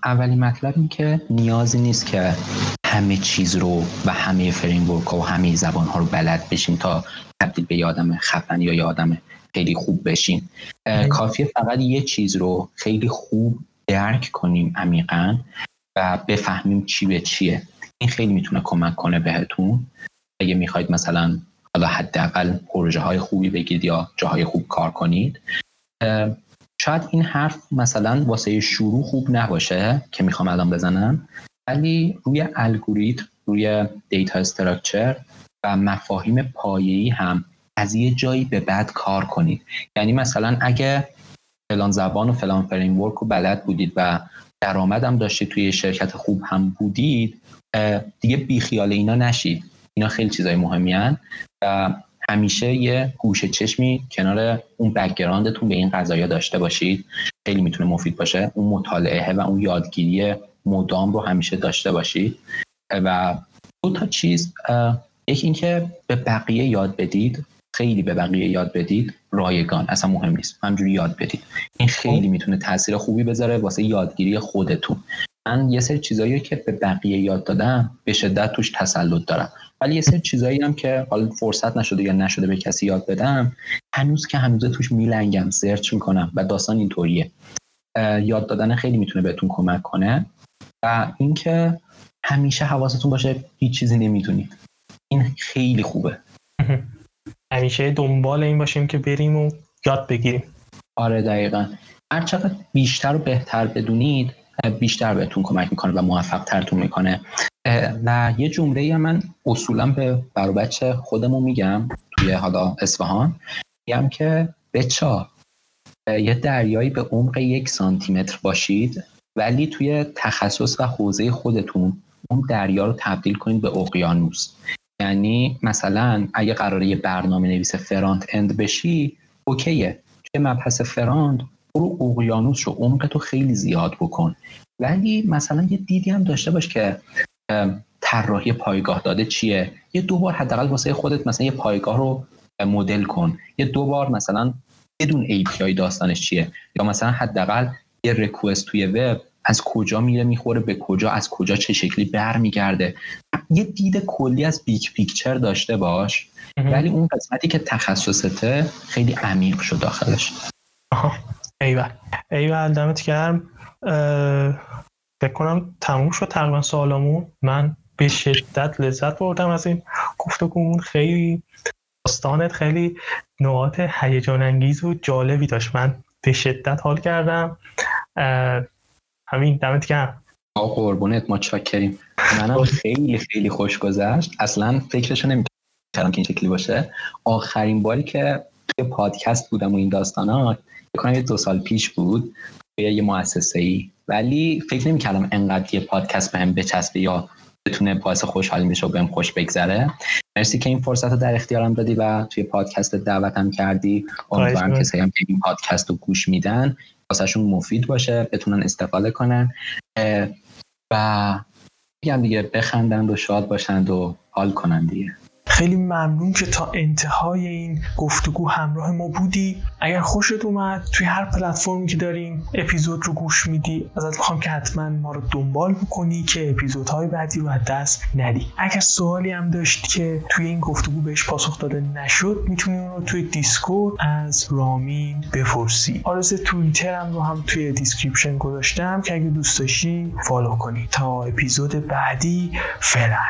اولی مطلب این که نیازی نیست که همه چیز رو و همه framework و همه زبان ها رو بلد بشیم تا تبدیل به یه آدم خفن یا یه آدم خیلی خوب بشیم. کافیه فقط یه چیز رو خیلی خوب درک کنیم عمیقا و بفهمیم چی به چیه. این خیلی می‌تونه کمک کنه بهتون. اگه می‌خواید مثلا حالا حداقل پروژه های خوبی بگیرید یا جاهای خوب کار کنید شاید این حرف مثلا واسه شروع خوب نباشه که می‌خوام الان بزنم ولی روی الگوریتم روی دیتا استراکچر و مفاهیم پایه‌ای هم از یه جایی به بعد کار کنید. یعنی مثلا اگه فلان زبان و فلان فریم ورک رو بلد بودید و درآمدم داشتید توی شرکت خوب هم بودید دیگه بیخیال اینا نشید. اینا خیلی چیزای مهمی هن و همیشه یه گوشه چشمی کنار اون بکگراندتون به این قضايا داشته باشید. خیلی می‌تونه مفید باشه. اون مطالعه و اون یادگیری مدام رو همیشه داشته باشید. و دو تا چیز یکی اینکه به بقیه یاد بدید. خیلی به بقیه یاد بدید. رایگان اصلا مهم نیست. همجوری یاد بدید. این خیلی می‌تونه تاثیر خوبی بذاره واسه یادگیری خودتون. من یه سری چیزایی که به بقیه یاد دادم به شدت توش تسلط دارم. ولی یه سری چیزایی هم که حالا فرصت نشده یا نشده به کسی یاد بدم هنوز که هنوز توش میلنگم سرچ می‌کنم و داستان اینطوریه. یاد دادن خیلی می‌تونه بهتون کمک کنه و اینکه همیشه حواستون باشه هیچ چیزی نمی‌تونید این خیلی خوبه. همیشه دنبال این باشیم که بریم و یاد بگیریم. آره دقیقا. هر چقدر بیشتر و بهتر بدونید بیشتر بهتون کمک می‌کنه و موفق ترتون می‌کنه. و یه جمله من اصولا به برو بچه خودمون میگم توی حالا اصفهان. میگم که بچا یه دریایی به عمق یک سانتیمتر باشید ولی توی تخصص و حوزه خودتون اون دریا رو تبدیل کنید به اقیانوس. یعنی مثلا اگه قراره یه برنامه نویس فرانت اند بشی okay ه. توی مبحث front؟ برو اقیانوس رو عمق تو خیلی زیاد بکن. ولی مثلا یه دیدی هم داشته باش که طراحی پایگاه داده چیه؟ یه دو بار حداقل واسه خودت مثلا یه پایگاه رو مدل کن. یه دو بار مثلا بدون API داستانش چیه؟ یا مثلا حداقل یه request توی وب از کجا میره می‌خوره به کجا از کجا چه شکلی برمیگرده؟ یه دید کلی از big picture داشته باش. ولی اون قسمتی که تخصصته خیلی عمیق شد داخلش. ایول. ایول دمت گرم. فکر کنم تموم شد تقریبا سالمون من به شدت لذت بردم از این گفتگومون. خیلی داستانت خیلی نقاط هیجان انگیز و جالبی داشت. من به شدت حال کردم. همین دمت گرم. آقا قربونت ما چاکریم منم خیلی خیلی خوش گذشت. اصلا فکرشو نمی‌کردم که این شکلی باشه. آخرین باری که توی پادکست بودم و این داستانات بکنم یه دو سال پیش بود یه مؤسسه ای ولی فکر نمی‌کردم انقدر یه پادکست بهم بچسبه یا بتونه باعث خوشحالی بشه و بهم خوش بگذره. مرسی که این فرصت رو در اختیارم دادی و توی پادکست دعوتم کردی. امیدوارم کسایی هم که این پادکست رو گوش میدن واسهشون مفید باشه بتونن استفاده کنن. و میگم دیگه بخندند و شاد باشند و حال کنند دیگه. خیلی ممنون که تا انتهای این گفتگو همراه ما بودی. اگر خوشت اومد توی هر پلتفرمی که داریم اپیزود رو گوش میدی. ازت می‌خوام که حتما ما رو دنبال بکنی که اپیزودهای بعدی رو از دست ندی. اگر سوالی هم داشت که توی این گفتگو بهش پاسخ داده نشد می‌تونی اون رو توی Discord از رامین بپرسی. آدرس توییترم رو هم توی description گذاشتم که اگه دوست داشتی follow کنی. تا اپیزود بعدی فعلا.